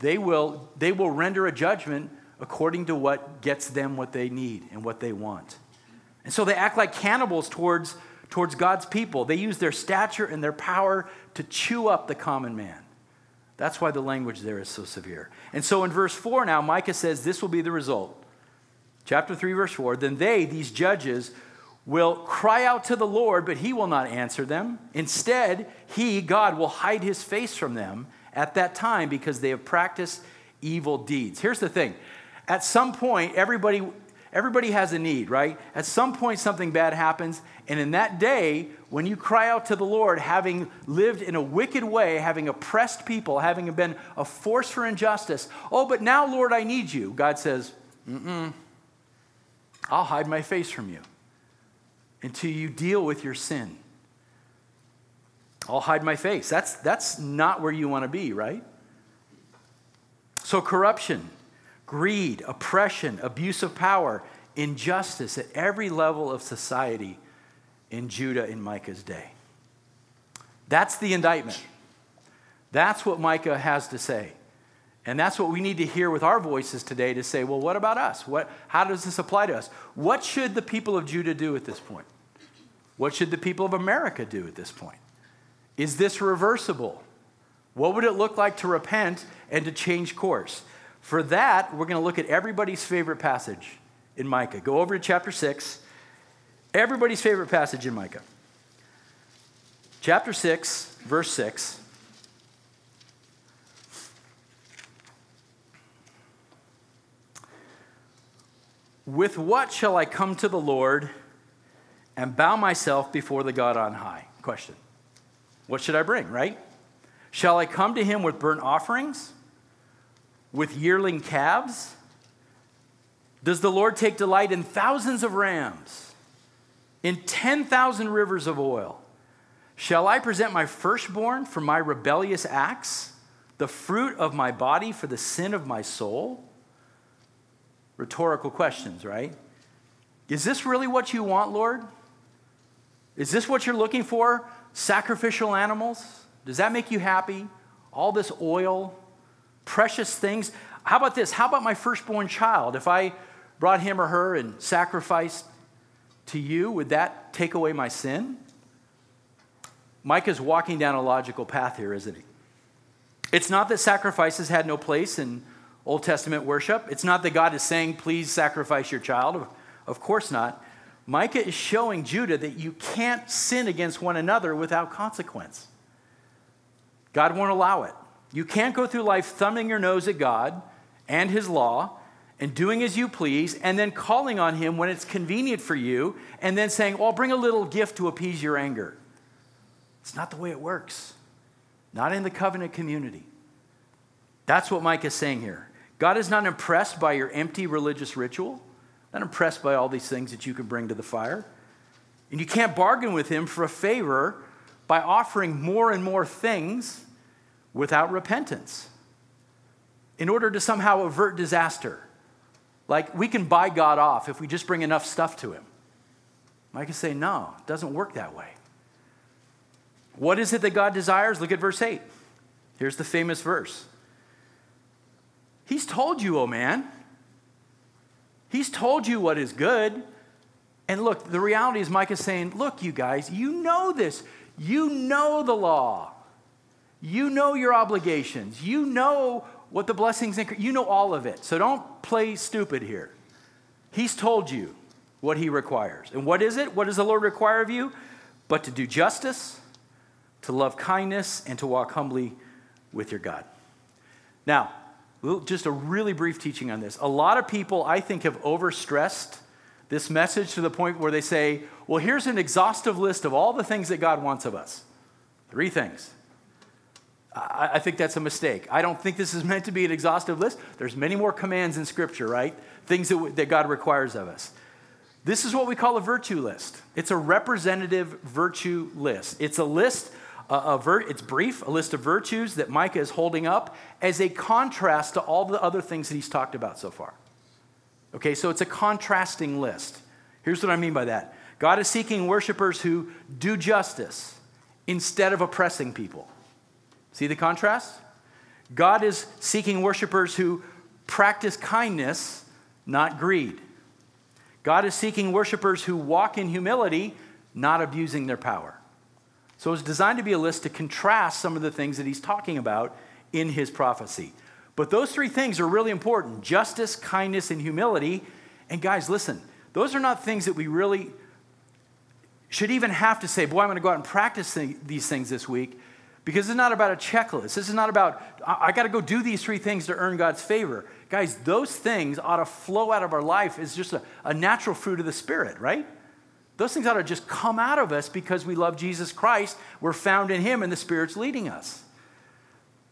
They will, they will render a judgment according to what gets them what they need and what they want. And so they act like cannibals towards, towards God's people. They use their stature and their power to chew up the common man. That's why the language there is so severe. And so in verse 4 now, Micah says this will be the result. Chapter 3, verse 4 Then they, these judges, will cry out to the Lord, but he will not answer them. Instead, he, God, will hide his face from them at that time because they have practiced evil deeds. Here's the thing at some point, everybody Everybody has a need, right? At some point, something bad happens. And in that day, when you cry out to the Lord, having lived in a wicked way, having oppressed people, having been a force for injustice, oh, but now, Lord, I need you. God says, mm I'll hide my face from you until you deal with your sin. I'll hide my face. That's, that's not where you want to be, right? So, corruption greed, oppression, abuse of power, injustice at every level of society in Judah in Micah's day. That's the indictment. That's what Micah has to say. And that's what we need to hear with our voices today to say, well, what about us? What, how does this apply to us? What should the people of Judah do at this point? What should the people of America do at this point? Is this reversible? What would it look like to repent and to change course? For that, we're going to look at everybody's favorite passage in Micah. Go over to chapter 6. Everybody's favorite passage in Micah. Chapter 6, verse 6. With what shall I come to the Lord and bow myself before the God on high? Question. What should I bring, right? Shall I come to him with burnt offerings? With yearling calves? Does the Lord take delight in thousands of rams, in 10,000 rivers of oil? Shall I present my firstborn for my rebellious acts, the fruit of my body for the sin of my soul? Rhetorical questions, right? Is this really what you want, Lord? Is this what you're looking for? Sacrificial animals? Does that make you happy? All this oil, precious things. How about this? How about my firstborn child? If I brought him or her and sacrificed to you, would that take away my sin? Micah's walking down a logical path here, isn't he? It's not that sacrifices had no place in Old Testament worship. It's not that God is saying, please sacrifice your child. Of course not. Micah is showing Judah that you can't sin against one another without consequence. God won't allow it. You can't go through life thumbing your nose at God and His law and doing as you please and then calling on Him when it's convenient for you and then saying, Well, I'll bring a little gift to appease your anger. It's not the way it works, not in the covenant community. That's what Micah is saying here. God is not impressed by your empty religious ritual, not impressed by all these things that you can bring to the fire. And you can't bargain with him for a favor by offering more and more things without repentance in order to somehow avert disaster. Like we can buy God off if we just bring enough stuff to him. Micah say, no, it doesn't work that way. What is it that God desires? Look at verse 8. Here's the famous verse He's told you, oh man. He's told you what is good. And look, the reality is, Micah is saying, look, you guys, you know this. You know the law. You know your obligations. You know what the blessings, you know all of it. So don't play stupid here. He's told you what he requires. And what is it? What does the Lord require of you? But to do justice, to love kindness, and to walk humbly with your God. Now, just a really brief teaching on this. A lot of people, I think, have overstressed this message to the point where they say, well, here's an exhaustive list of all the things that God wants of us. Three things. I, think that's a mistake. I don't think this is meant to be an exhaustive list. There's many more commands in Scripture, right? Things that, that God requires of us. This is what we call a virtue list. It's a representative virtue list. It's a list a, a vir- it's brief, a list of virtues that Micah is holding up as a contrast to all the other things that he's talked about so far. Okay, so it's a contrasting list. Here's what I mean by that God is seeking worshipers who do justice instead of oppressing people. See the contrast? God is seeking worshipers who practice kindness, not greed. God is seeking worshipers who walk in humility, not abusing their power. So it's designed to be a list to contrast some of the things that he's talking about in his prophecy. But those three things are really important justice, kindness, and humility. And guys, listen, those are not things that we really should even have to say, boy, I'm going to go out and practice these things this week. Because it's not about a checklist. This is not about, I, got to go do these three things to earn God's favor. Guys, those things ought to flow out of our life as just a, a natural fruit of the Spirit, right? Those things ought to just come out of us because we love Jesus Christ. We're found in Him and the Spirit's leading us.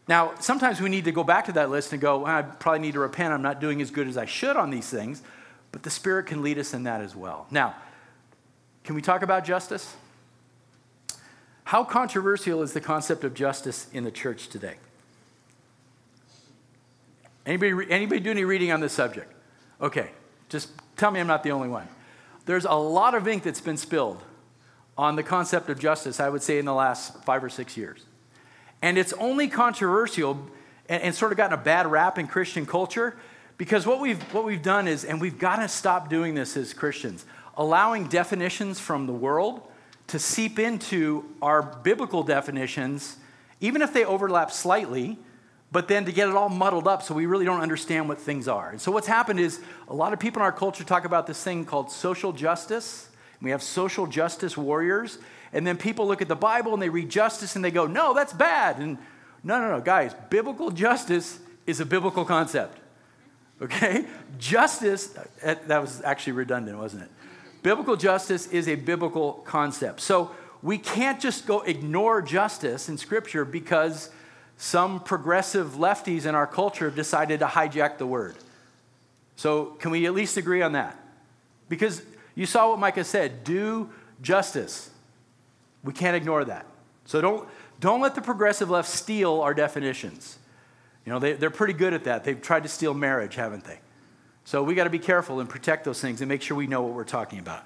Now, sometimes we need to go back to that list and go, I probably need to repent. I'm not doing as good as I should on these things. But the Spirit can lead us in that as well. Now, can we talk about justice? How controversial is the concept of justice in the church today? Anybody, anybody do any reading on this subject? Okay, just tell me I'm not the only one. There's a lot of ink that's been spilled on the concept of justice, I would say, in the last five or six years. And it's only controversial and, and sort of gotten a bad rap in Christian culture because what we've, what we've done is, and we've got to stop doing this as Christians, allowing definitions from the world to seep into our biblical definitions, even if they overlap slightly, but then to get it all muddled up so we really don't understand what things are. And so what's happened is a lot of people in our culture talk about this thing called social justice. We have social justice warriors. And then people look at the Bible and they read justice and they go, no, that's bad. And no, no, no, guys, biblical justice is a biblical concept. Okay? Justice, that was actually redundant, wasn't it? Biblical justice is a biblical concept. So we can't just go ignore justice in Scripture because some progressive lefties in our culture have decided to hijack the word. So, can we at least agree on that? Because you saw what Micah said do justice. We can't ignore that. So, don't, don't let the progressive left steal our definitions. You know, they, they're pretty good at that. They've tried to steal marriage, haven't they? So, we got to be careful and protect those things and make sure we know what we're talking about.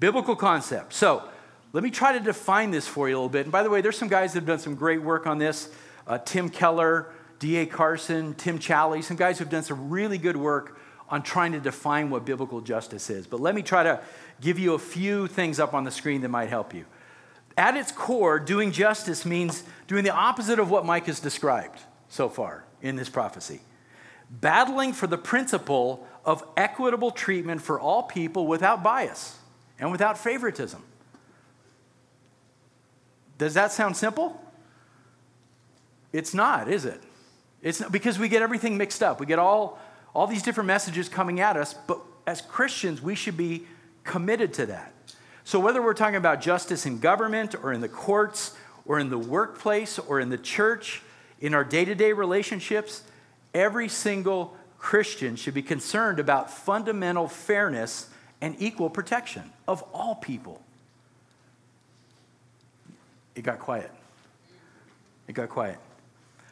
Biblical concept. So, let me try to define this for you a little bit. And by the way, there's some guys that have done some great work on this uh, Tim Keller, D.A. Carson, Tim Challies, some guys who've done some really good work on trying to define what biblical justice is. But let me try to give you a few things up on the screen that might help you. At its core, doing justice means doing the opposite of what Micah has described so far in this prophecy. Battling for the principle of equitable treatment for all people without bias and without favoritism. Does that sound simple? It's not, is it? It's not, because we get everything mixed up. We get all, all these different messages coming at us, but as Christians, we should be committed to that. So, whether we're talking about justice in government or in the courts or in the workplace or in the church, in our day to day relationships, every single Christian should be concerned about fundamental fairness and equal protection of all people. It got quiet. It got quiet.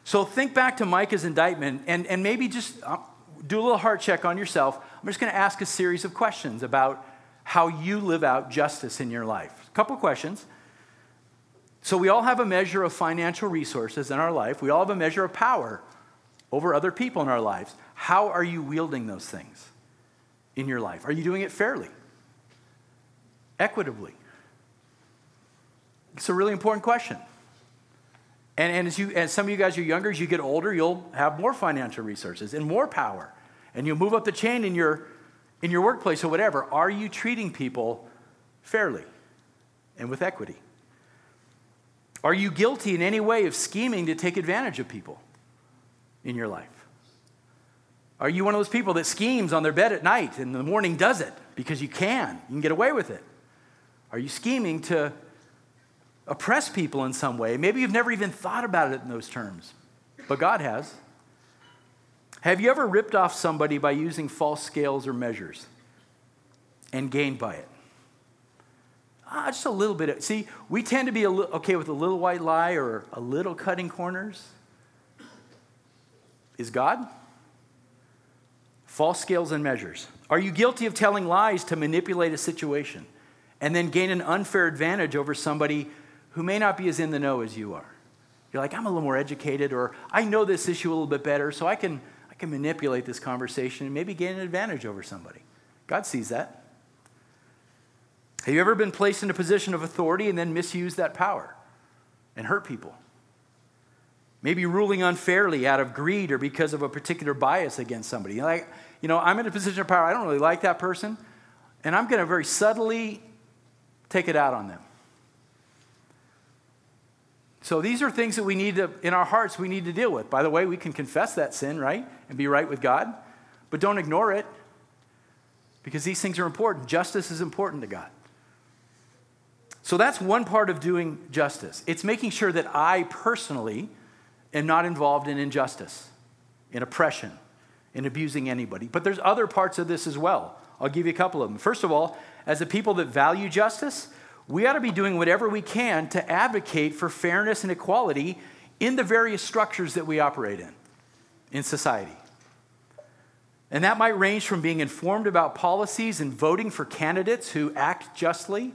So think back to Micah's indictment and, and maybe just uh, do a little heart check on yourself. I'm just going to ask a series of questions about how you live out justice in your life. A couple questions. So, we all have a measure of financial resources in our life, we all have a measure of power over other people in our lives. How are you wielding those things in your life? Are you doing it fairly, equitably? It's a really important question. And, and as, you, as some of you guys are younger, as you get older, you'll have more financial resources and more power. And you'll move up the chain in your, in your workplace or whatever. Are you treating people fairly and with equity? Are you guilty in any way of scheming to take advantage of people in your life? Are you one of those people that schemes on their bed at night and in the morning does it because you can? You can get away with it. Are you scheming to oppress people in some way. Maybe you've never even thought about it in those terms, but God has. Have you ever ripped off somebody by using false scales or measures and gained by it? Ah, just a little bit. Of, see, we tend to be li- okay with a little white lie or a little cutting corners. Is God? False scales and measures. Are you guilty of telling lies to manipulate a situation and then gain an unfair advantage over somebody who may not be as in the know as you are. You're like, I'm a little more educated, or I know this issue a little bit better, so I can, I can manipulate this conversation and maybe gain an advantage over somebody. God sees that. Have you ever been placed in a position of authority and then misused that power and hurt people? Maybe ruling unfairly out of greed or because of a particular bias against somebody. Like, you know, I'm in a position of power, I don't really like that person, and I'm going to very subtly take it out on them. So these are things that we need to, in our hearts, we need to deal with. By the way, we can confess that sin, right? And be right with God, but don't ignore it because these things are important. Justice is important to God. So that's one part of doing justice. It's making sure that I personally am not involved in injustice, in oppression, in abusing anybody. But there's other parts of this as well. I'll give you a couple of them. First of all, as a people that value justice, we ought to be doing whatever we can to advocate for fairness and equality in the various structures that we operate in, in society. And that might range from being informed about policies and voting for candidates who act justly,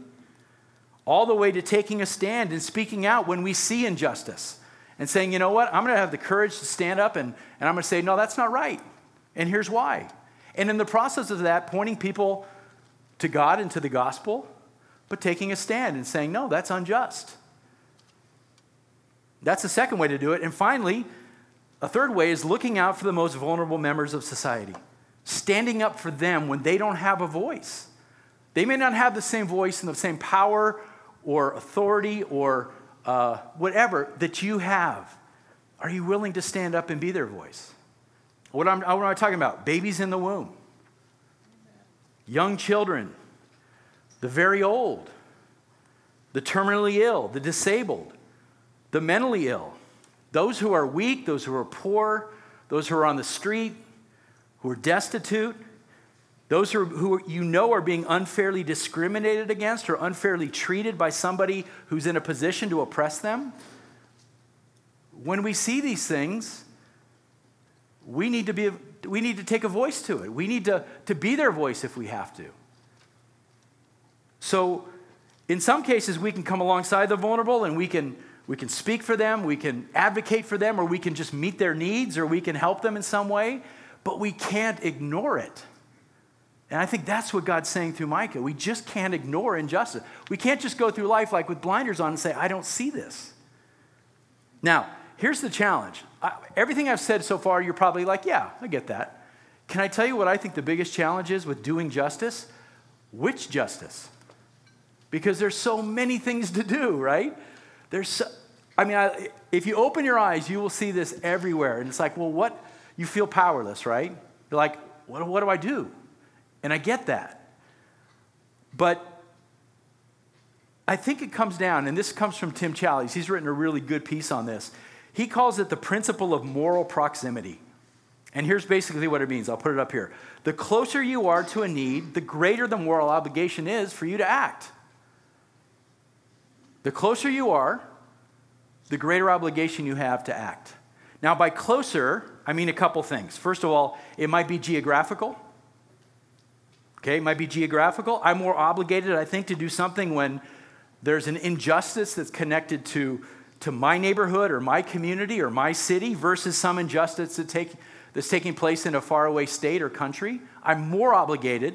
all the way to taking a stand and speaking out when we see injustice and saying, you know what, I'm going to have the courage to stand up and, and I'm going to say, no, that's not right. And here's why. And in the process of that, pointing people to God and to the gospel, but taking a stand and saying, no, that's unjust. That's the second way to do it. And finally, a third way is looking out for the most vulnerable members of society, standing up for them when they don't have a voice. They may not have the same voice and the same power or authority or uh, whatever that you have. Are you willing to stand up and be their voice? What, I'm, what am I talking about? Babies in the womb, young children, the very old, the terminally ill, the disabled, the mentally ill, those who are weak, those who are poor, those who are on the street, who are destitute, those who, who you know are being unfairly discriminated against or unfairly treated by somebody who's in a position to oppress them. When we see these things, we need to, be, we need to take a voice to it. We need to, to be their voice if we have to. So, in some cases, we can come alongside the vulnerable and we can, we can speak for them, we can advocate for them, or we can just meet their needs, or we can help them in some way, but we can't ignore it. And I think that's what God's saying through Micah. We just can't ignore injustice. We can't just go through life like with blinders on and say, I don't see this. Now, here's the challenge. I, everything I've said so far, you're probably like, yeah, I get that. Can I tell you what I think the biggest challenge is with doing justice? Which justice? Because there's so many things to do, right? There's so, I mean, I, if you open your eyes, you will see this everywhere. And it's like, well, what? You feel powerless, right? You're like, what, what do I do? And I get that. But I think it comes down, and this comes from Tim Challies. He's written a really good piece on this. He calls it the principle of moral proximity. And here's basically what it means. I'll put it up here. The closer you are to a need, the greater the moral obligation is for you to act. The closer you are, the greater obligation you have to act. Now, by closer, I mean a couple things. First of all, it might be geographical. Okay, it might be geographical. I'm more obligated, I think, to do something when there's an injustice that's connected to, to my neighborhood or my community or my city versus some injustice that take, that's taking place in a faraway state or country. I'm more obligated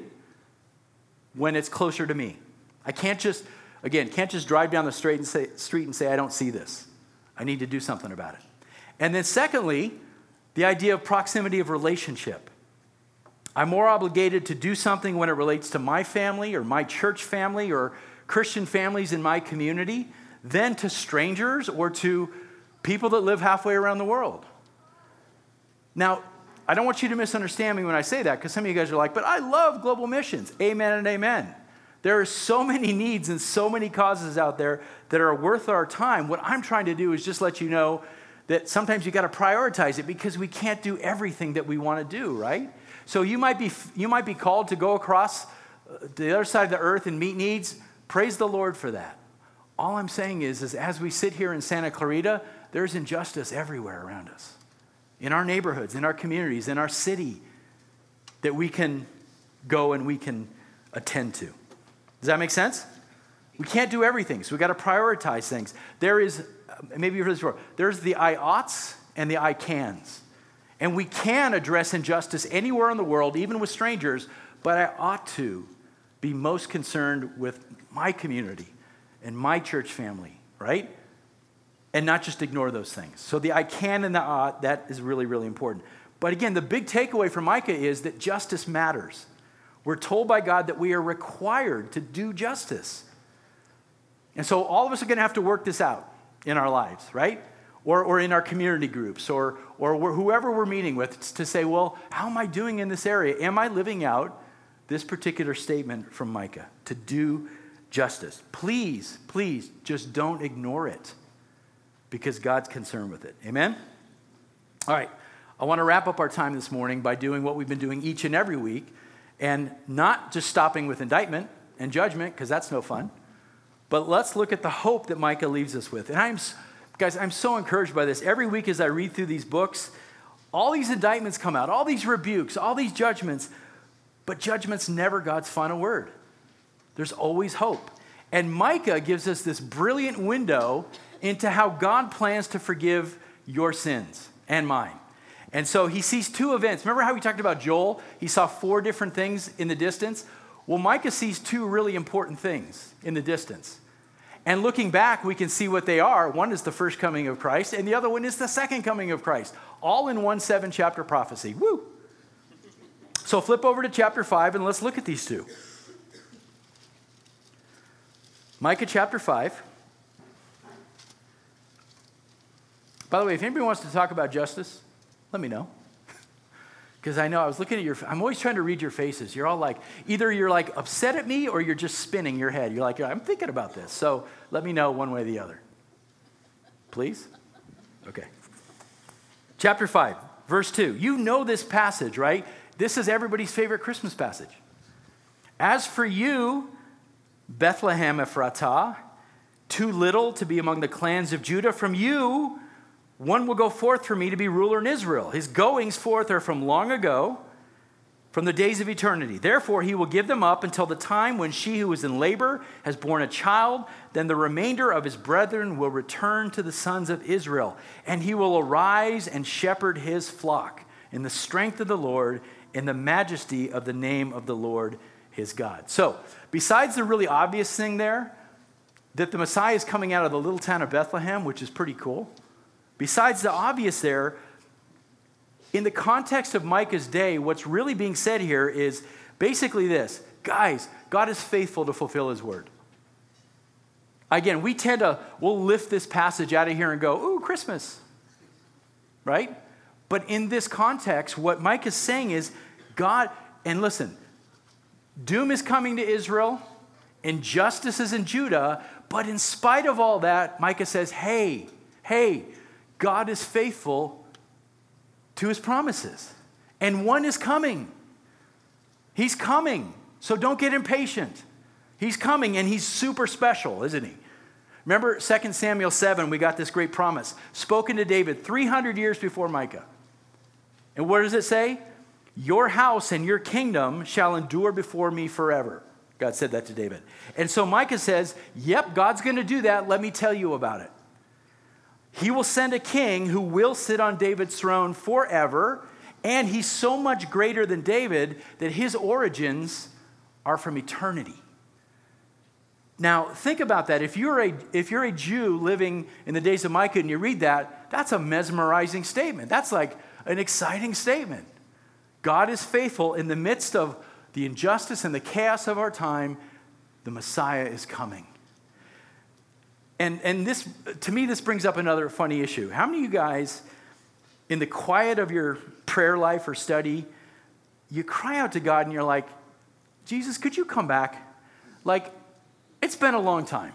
when it's closer to me. I can't just, again, can't just drive down the street and say, street and say I don't see this. I need to do something about it. And then, secondly, the idea of proximity of relationship. I'm more obligated to do something when it relates to my family or my church family or Christian families in my community than to strangers or to people that live halfway around the world. Now, I don't want you to misunderstand me when I say that because some of you guys are like, but I love global missions. Amen and amen. There are so many needs and so many causes out there that are worth our time. What I'm trying to do is just let you know that sometimes you got to prioritize it because we can't do everything that we want to do, right? So you might be, you might be called to go across uh, the other side of the earth and meet needs. Praise the Lord for that. All I'm saying is, is as we sit here in Santa Clarita, there's injustice everywhere around us. In our neighborhoods, in our communities, in our city, that we can go and we can attend to. Does that make sense? We can't do everything, so we got to prioritize things. There is, maybe you've heard this before, there's the I oughts and the I cans. And we can address injustice anywhere in the world, even with strangers, but I ought to be most concerned with my community and my church family, right? And not just ignore those things. So the I can and the ought, that is really, really important. But again, the big takeaway from Micah is that justice matters. We're told by God that we are required to do justice. And so all of us are going to have to work this out in our lives, right? Or, or in our community groups or, or whoever we're meeting with to say, well, how am I doing in this area? Am I living out this particular statement from Micah to do justice? Please, please, just don't ignore it because God's concerned with it. Amen? All right, I want to wrap up our time this morning by doing what we've been doing each and every week and not just stopping with indictment and judgment because that's no fun, but let's look at the hope that Micah leaves us with. And I'm Guys, I'm so encouraged by this. Every week as I read through these books, all these indictments come out, all these rebukes, all these judgments, but judgment's never God's final word. There's always hope. And Micah gives us this brilliant window into how God plans to forgive your sins and mine. And so he sees two events. Remember how we talked about Joel? He saw four different things in the distance. Well, Micah sees two really important things in the distance. And looking back, we can see what they are. One is the first coming of Christ, and the other one is the second coming of Christ, all in one seven chapter prophecy. Woo! So flip over to chapter 5 and let's look at these two. Micah chapter 5. By the way, if anybody wants to talk about justice, let me know. Because I know I was looking at your, I'm always trying to read your faces. You're all like, either you're like upset at me or you're just spinning your head. You're like, I'm thinking about this. So let me know one way or the other. Please? Okay. Chapter 5, verse 2. You know this passage, right? This is everybody's favorite Christmas passage. As for you, Bethlehem Ephratah, too little to be among the clans of Judah, from you one will go forth for me to be ruler in Israel. His goings forth are from long ago, from the days of eternity. Therefore, he will give them up until the time when she who is in labor has borne a child. Then the remainder of his brethren will return to the sons of Israel, and he will arise and shepherd his flock in the strength of the Lord, in the majesty of the name of the Lord his God. So, besides the really obvious thing there, that the Messiah is coming out of the little town of Bethlehem, which is pretty cool. Besides the obvious there, in the context of Micah's day, what's really being said here is basically this guys, God is faithful to fulfill his word. Again, we tend to, we'll lift this passage out of here and go, ooh, Christmas, right? But in this context, what Micah is saying is God, and listen, doom is coming to Israel, injustice is in Judah, but in spite of all that, Micah says, hey, hey, God is faithful to his promises. And one is coming. He's coming. So don't get impatient. He's coming and he's super special, isn't he? Remember 2 Samuel 7, we got this great promise spoken to David 300 years before Micah. And what does it say? Your house and your kingdom shall endure before me forever. God said that to David. And so Micah says, Yep, God's going to do that. Let me tell you about it. He will send a king who will sit on David's throne forever, and he's so much greater than David that his origins are from eternity. Now, think about that. If you're, a, if you're a Jew living in the days of Micah and you read that, that's a mesmerizing statement. That's like an exciting statement. God is faithful in the midst of the injustice and the chaos of our time. The Messiah is coming. And, and this, to me, this brings up another funny issue. How many of you guys, in the quiet of your prayer life or study, you cry out to God and you're like, Jesus, could you come back? Like, it's been a long time.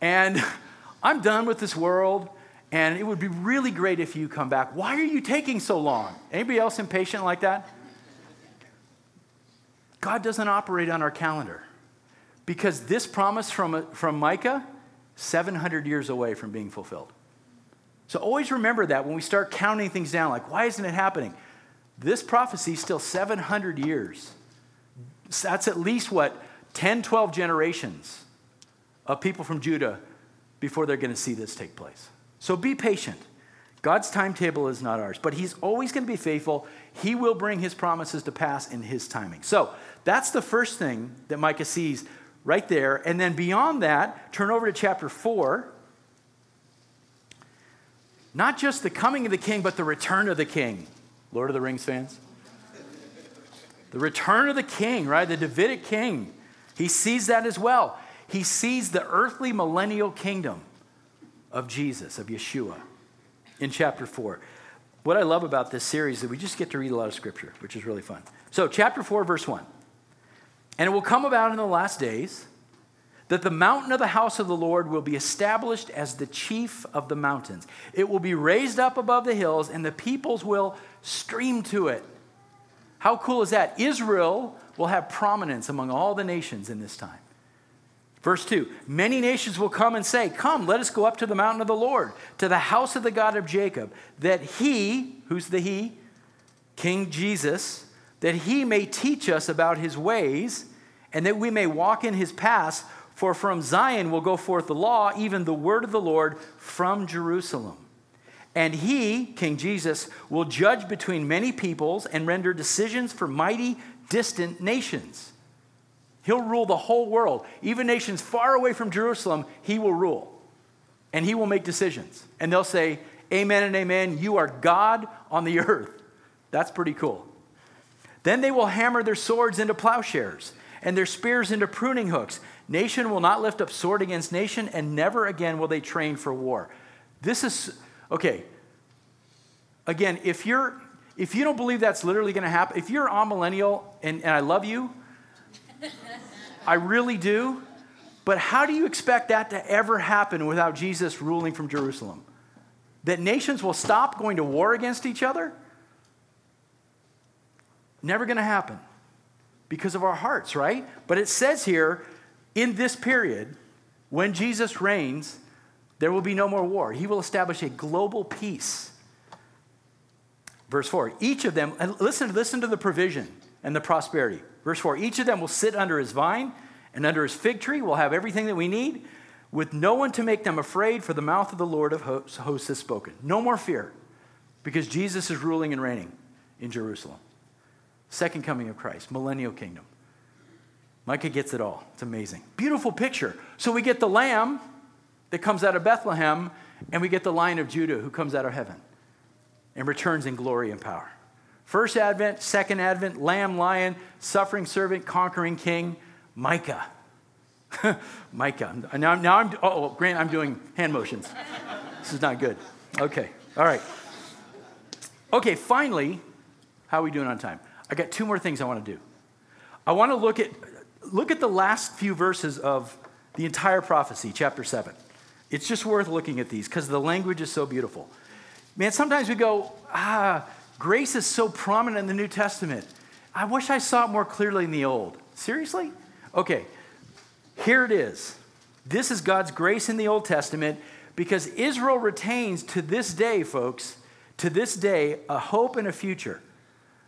And I'm done with this world, and it would be really great if you come back. Why are you taking so long? Anybody else impatient like that? God doesn't operate on our calendar because this promise from, from Micah 700 years away from being fulfilled. So always remember that when we start counting things down, like, why isn't it happening? This prophecy is still 700 years. That's at least what, 10, 12 generations of people from Judah before they're going to see this take place. So be patient. God's timetable is not ours, but He's always going to be faithful. He will bring His promises to pass in His timing. So that's the first thing that Micah sees right there. And then beyond that, turn over to chapter 4. Not just the coming of the king, but the return of the king. Lord of the Rings fans? The return of the king, right? The Davidic king. He sees that as well. He sees the earthly millennial kingdom of Jesus, of Yeshua, in chapter 4. What I love about this series is that we just get to read a lot of scripture, which is really fun. So, chapter 4, verse 1. And it will come about in the last days that the mountain of the house of the Lord will be established as the chief of the mountains. It will be raised up above the hills, and the peoples will stream to it. How cool is that? Israel will have prominence among all the nations in this time. Verse 2 Many nations will come and say, Come, let us go up to the mountain of the Lord, to the house of the God of Jacob, that he, who's the he? King Jesus, that he may teach us about his ways and that we may walk in his paths. For from Zion will go forth the law, even the word of the Lord from Jerusalem. And he, King Jesus, will judge between many peoples and render decisions for mighty, distant nations. He'll rule the whole world. Even nations far away from Jerusalem, he will rule. And he will make decisions. And they'll say, Amen and amen. You are God on the earth. That's pretty cool. Then they will hammer their swords into plowshares and their spears into pruning hooks. Nation will not lift up sword against nation, and never again will they train for war. This is, okay. Again, if you're if you don't believe that's literally going to happen, if you're a millennial and, and I love you, I really do, but how do you expect that to ever happen without Jesus ruling from Jerusalem? That nations will stop going to war against each other? Never going to happen because of our hearts, right? But it says here, in this period, when Jesus reigns, there will be no more war. He will establish a global peace. Verse 4 each of them, and listen, listen to the provision and the prosperity. Verse 4 each of them will sit under his vine and under his fig tree, will have everything that we need, with no one to make them afraid, for the mouth of the Lord of hosts has spoken. No more fear, because Jesus is ruling and reigning in Jerusalem. Second coming of Christ, millennial kingdom. Micah gets it all. It's amazing. Beautiful picture. So we get the lamb that comes out of Bethlehem, and we get the lion of Judah who comes out of heaven and returns in glory and power. First advent, second advent, lamb, lion, suffering servant, conquering king, Micah. Micah. Now, now I'm, oh, Grant, I'm doing hand motions. This is not good. Okay, all right. Okay, finally, how are we doing on time? I got two more things I want to do. I want to look at look at the last few verses of the entire prophecy, chapter 7. It's just worth looking at these because the language is so beautiful. Man, sometimes we go, ah, grace is so prominent in the New Testament. I wish I saw it more clearly in the Old. Seriously? Okay, here it is. This is God's grace in the Old Testament because Israel retains to this day, folks, to this day, a hope and a future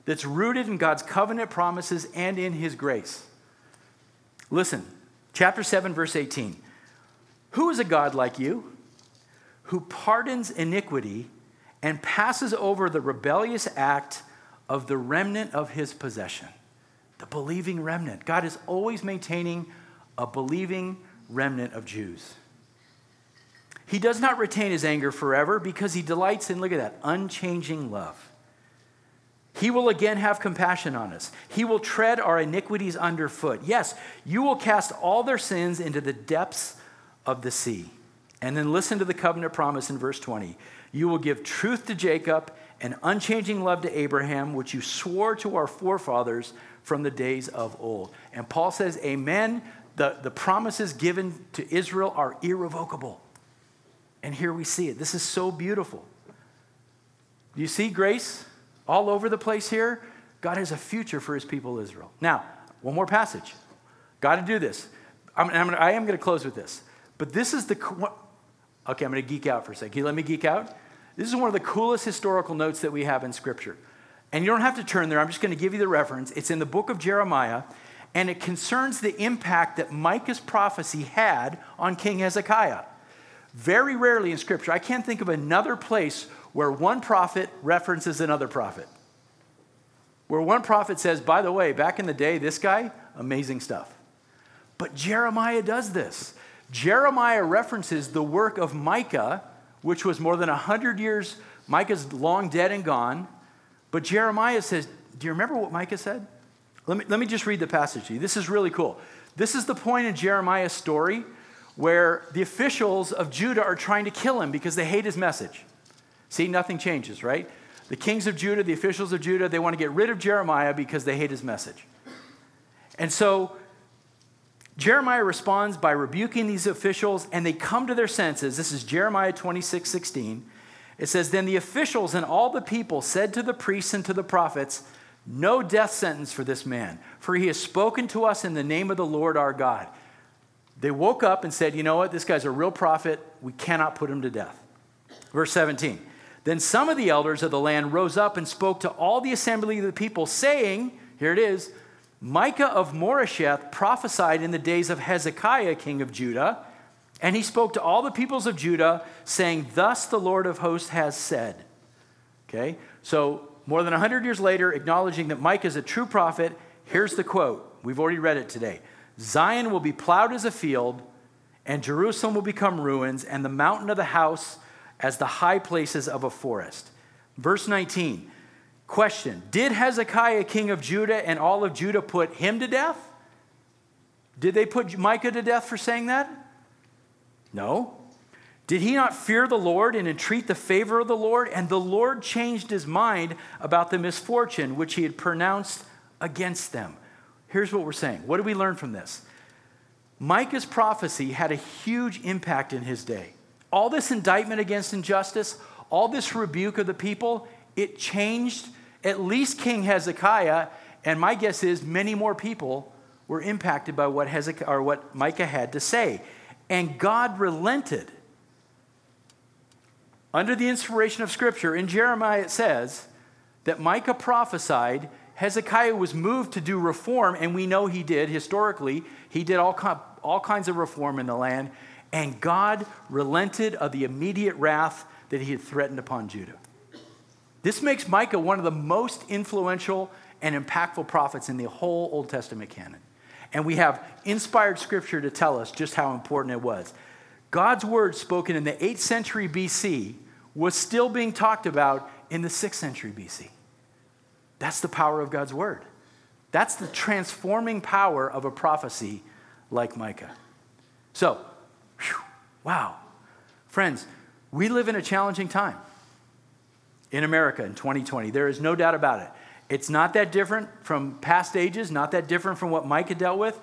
that's rooted in God's covenant promises and in his grace. Listen, chapter 7, verse 18. Who is a God like you who pardons iniquity and passes over the rebellious act of the remnant of his possession? The believing remnant. God is always maintaining a believing remnant of Jews. He does not retain his anger forever because he delights in, look at that, unchanging love. He will again have compassion on us. He will tread our iniquities underfoot. Yes, you will cast all their sins into the depths of the sea. And then listen to the covenant promise in verse 20. You will give truth to Jacob and unchanging love to Abraham, which you swore to our forefathers from the days of old. And Paul says, Amen. The, the promises given to Israel are irrevocable. And here we see it. This is so beautiful. Do you see grace? All over the place here. God has a future for his people Israel. Now, one more passage. Got to do this. I'm, I'm gonna, I am going to close with this. But this is the. Okay, I'm going to geek out for a second. Can you let me geek out? This is one of the coolest historical notes that we have in Scripture. And you don't have to turn there. I'm just going to give you the reference. It's in the book of Jeremiah, and it concerns the impact that Micah's prophecy had on King Hezekiah. Very rarely in Scripture, I can't think of another place where one prophet references another prophet. Where one prophet says, by the way, back in the day, this guy, amazing stuff. But Jeremiah does this. Jeremiah references the work of Micah, which was more than 100 years. Micah's long dead and gone. But Jeremiah says, Do you remember what Micah said? Let me, let me just read the passage to you. This is really cool. This is the point in Jeremiah's story where the officials of Judah are trying to kill him because they hate his message. See, nothing changes, right? The kings of Judah, the officials of Judah, they want to get rid of Jeremiah because they hate his message. And so Jeremiah responds by rebuking these officials, and they come to their senses. This is Jeremiah 26 16. It says, Then the officials and all the people said to the priests and to the prophets, No death sentence for this man, for he has spoken to us in the name of the Lord our God. They woke up and said, You know what? This guy's a real prophet. We cannot put him to death. Verse 17. Then some of the elders of the land rose up and spoke to all the assembly of the people, saying, Here it is, Micah of Moresheth prophesied in the days of Hezekiah, king of Judah, and he spoke to all the peoples of Judah, saying, Thus the Lord of hosts has said. Okay, so more than 100 years later, acknowledging that Micah is a true prophet, here's the quote. We've already read it today Zion will be plowed as a field, and Jerusalem will become ruins, and the mountain of the house as the high places of a forest. Verse 19 Question Did Hezekiah, king of Judah, and all of Judah put him to death? Did they put Micah to death for saying that? No. Did he not fear the Lord and entreat the favor of the Lord? And the Lord changed his mind about the misfortune which he had pronounced against them. Here's what we're saying. What do we learn from this? Micah's prophecy had a huge impact in his day. All this indictment against injustice, all this rebuke of the people, it changed at least King Hezekiah, and my guess is many more people were impacted by what, Hezekiah, or what Micah had to say. And God relented. Under the inspiration of Scripture, in Jeremiah it says that Micah prophesied, Hezekiah was moved to do reform, and we know he did historically. He did all, all kinds of reform in the land, and God relented of the immediate wrath that he had threatened upon Judah. This makes Micah one of the most influential and impactful prophets in the whole Old Testament canon. And we have inspired scripture to tell us just how important it was. God's word spoken in the 8th century BC was still being talked about in the 6th century BC. That's the power of God's word. That's the transforming power of a prophecy like Micah. So, wow. Friends, we live in a challenging time in America in 2020. There is no doubt about it. It's not that different from past ages, not that different from what Micah dealt with,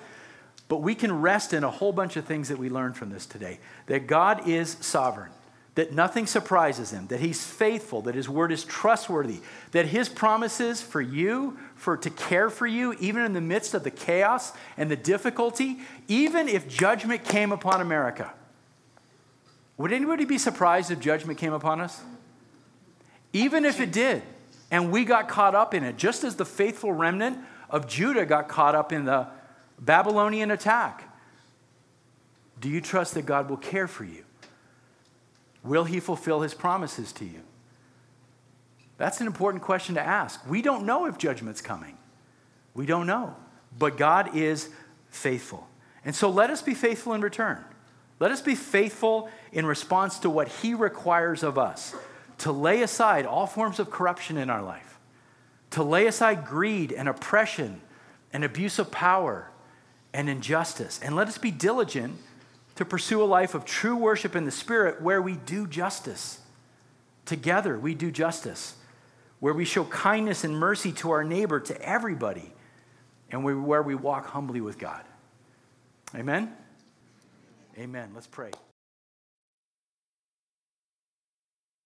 but we can rest in a whole bunch of things that we learned from this today. That God is sovereign, that nothing surprises him, that he's faithful, that his word is trustworthy, that his promises for you, for to care for you, even in the midst of the chaos and the difficulty, even if judgment came upon America. Would anybody be surprised if judgment came upon us? Even if it did, and we got caught up in it, just as the faithful remnant of Judah got caught up in the Babylonian attack. Do you trust that God will care for you? Will he fulfill his promises to you? That's an important question to ask. We don't know if judgment's coming. We don't know. But God is faithful. And so let us be faithful in return. Let us be faithful in response to what he requires of us to lay aside all forms of corruption in our life, to lay aside greed and oppression and abuse of power and injustice. And let us be diligent to pursue a life of true worship in the Spirit where we do justice. Together, we do justice, where we show kindness and mercy to our neighbor, to everybody, and where we walk humbly with God. Amen? Amen. Let's pray.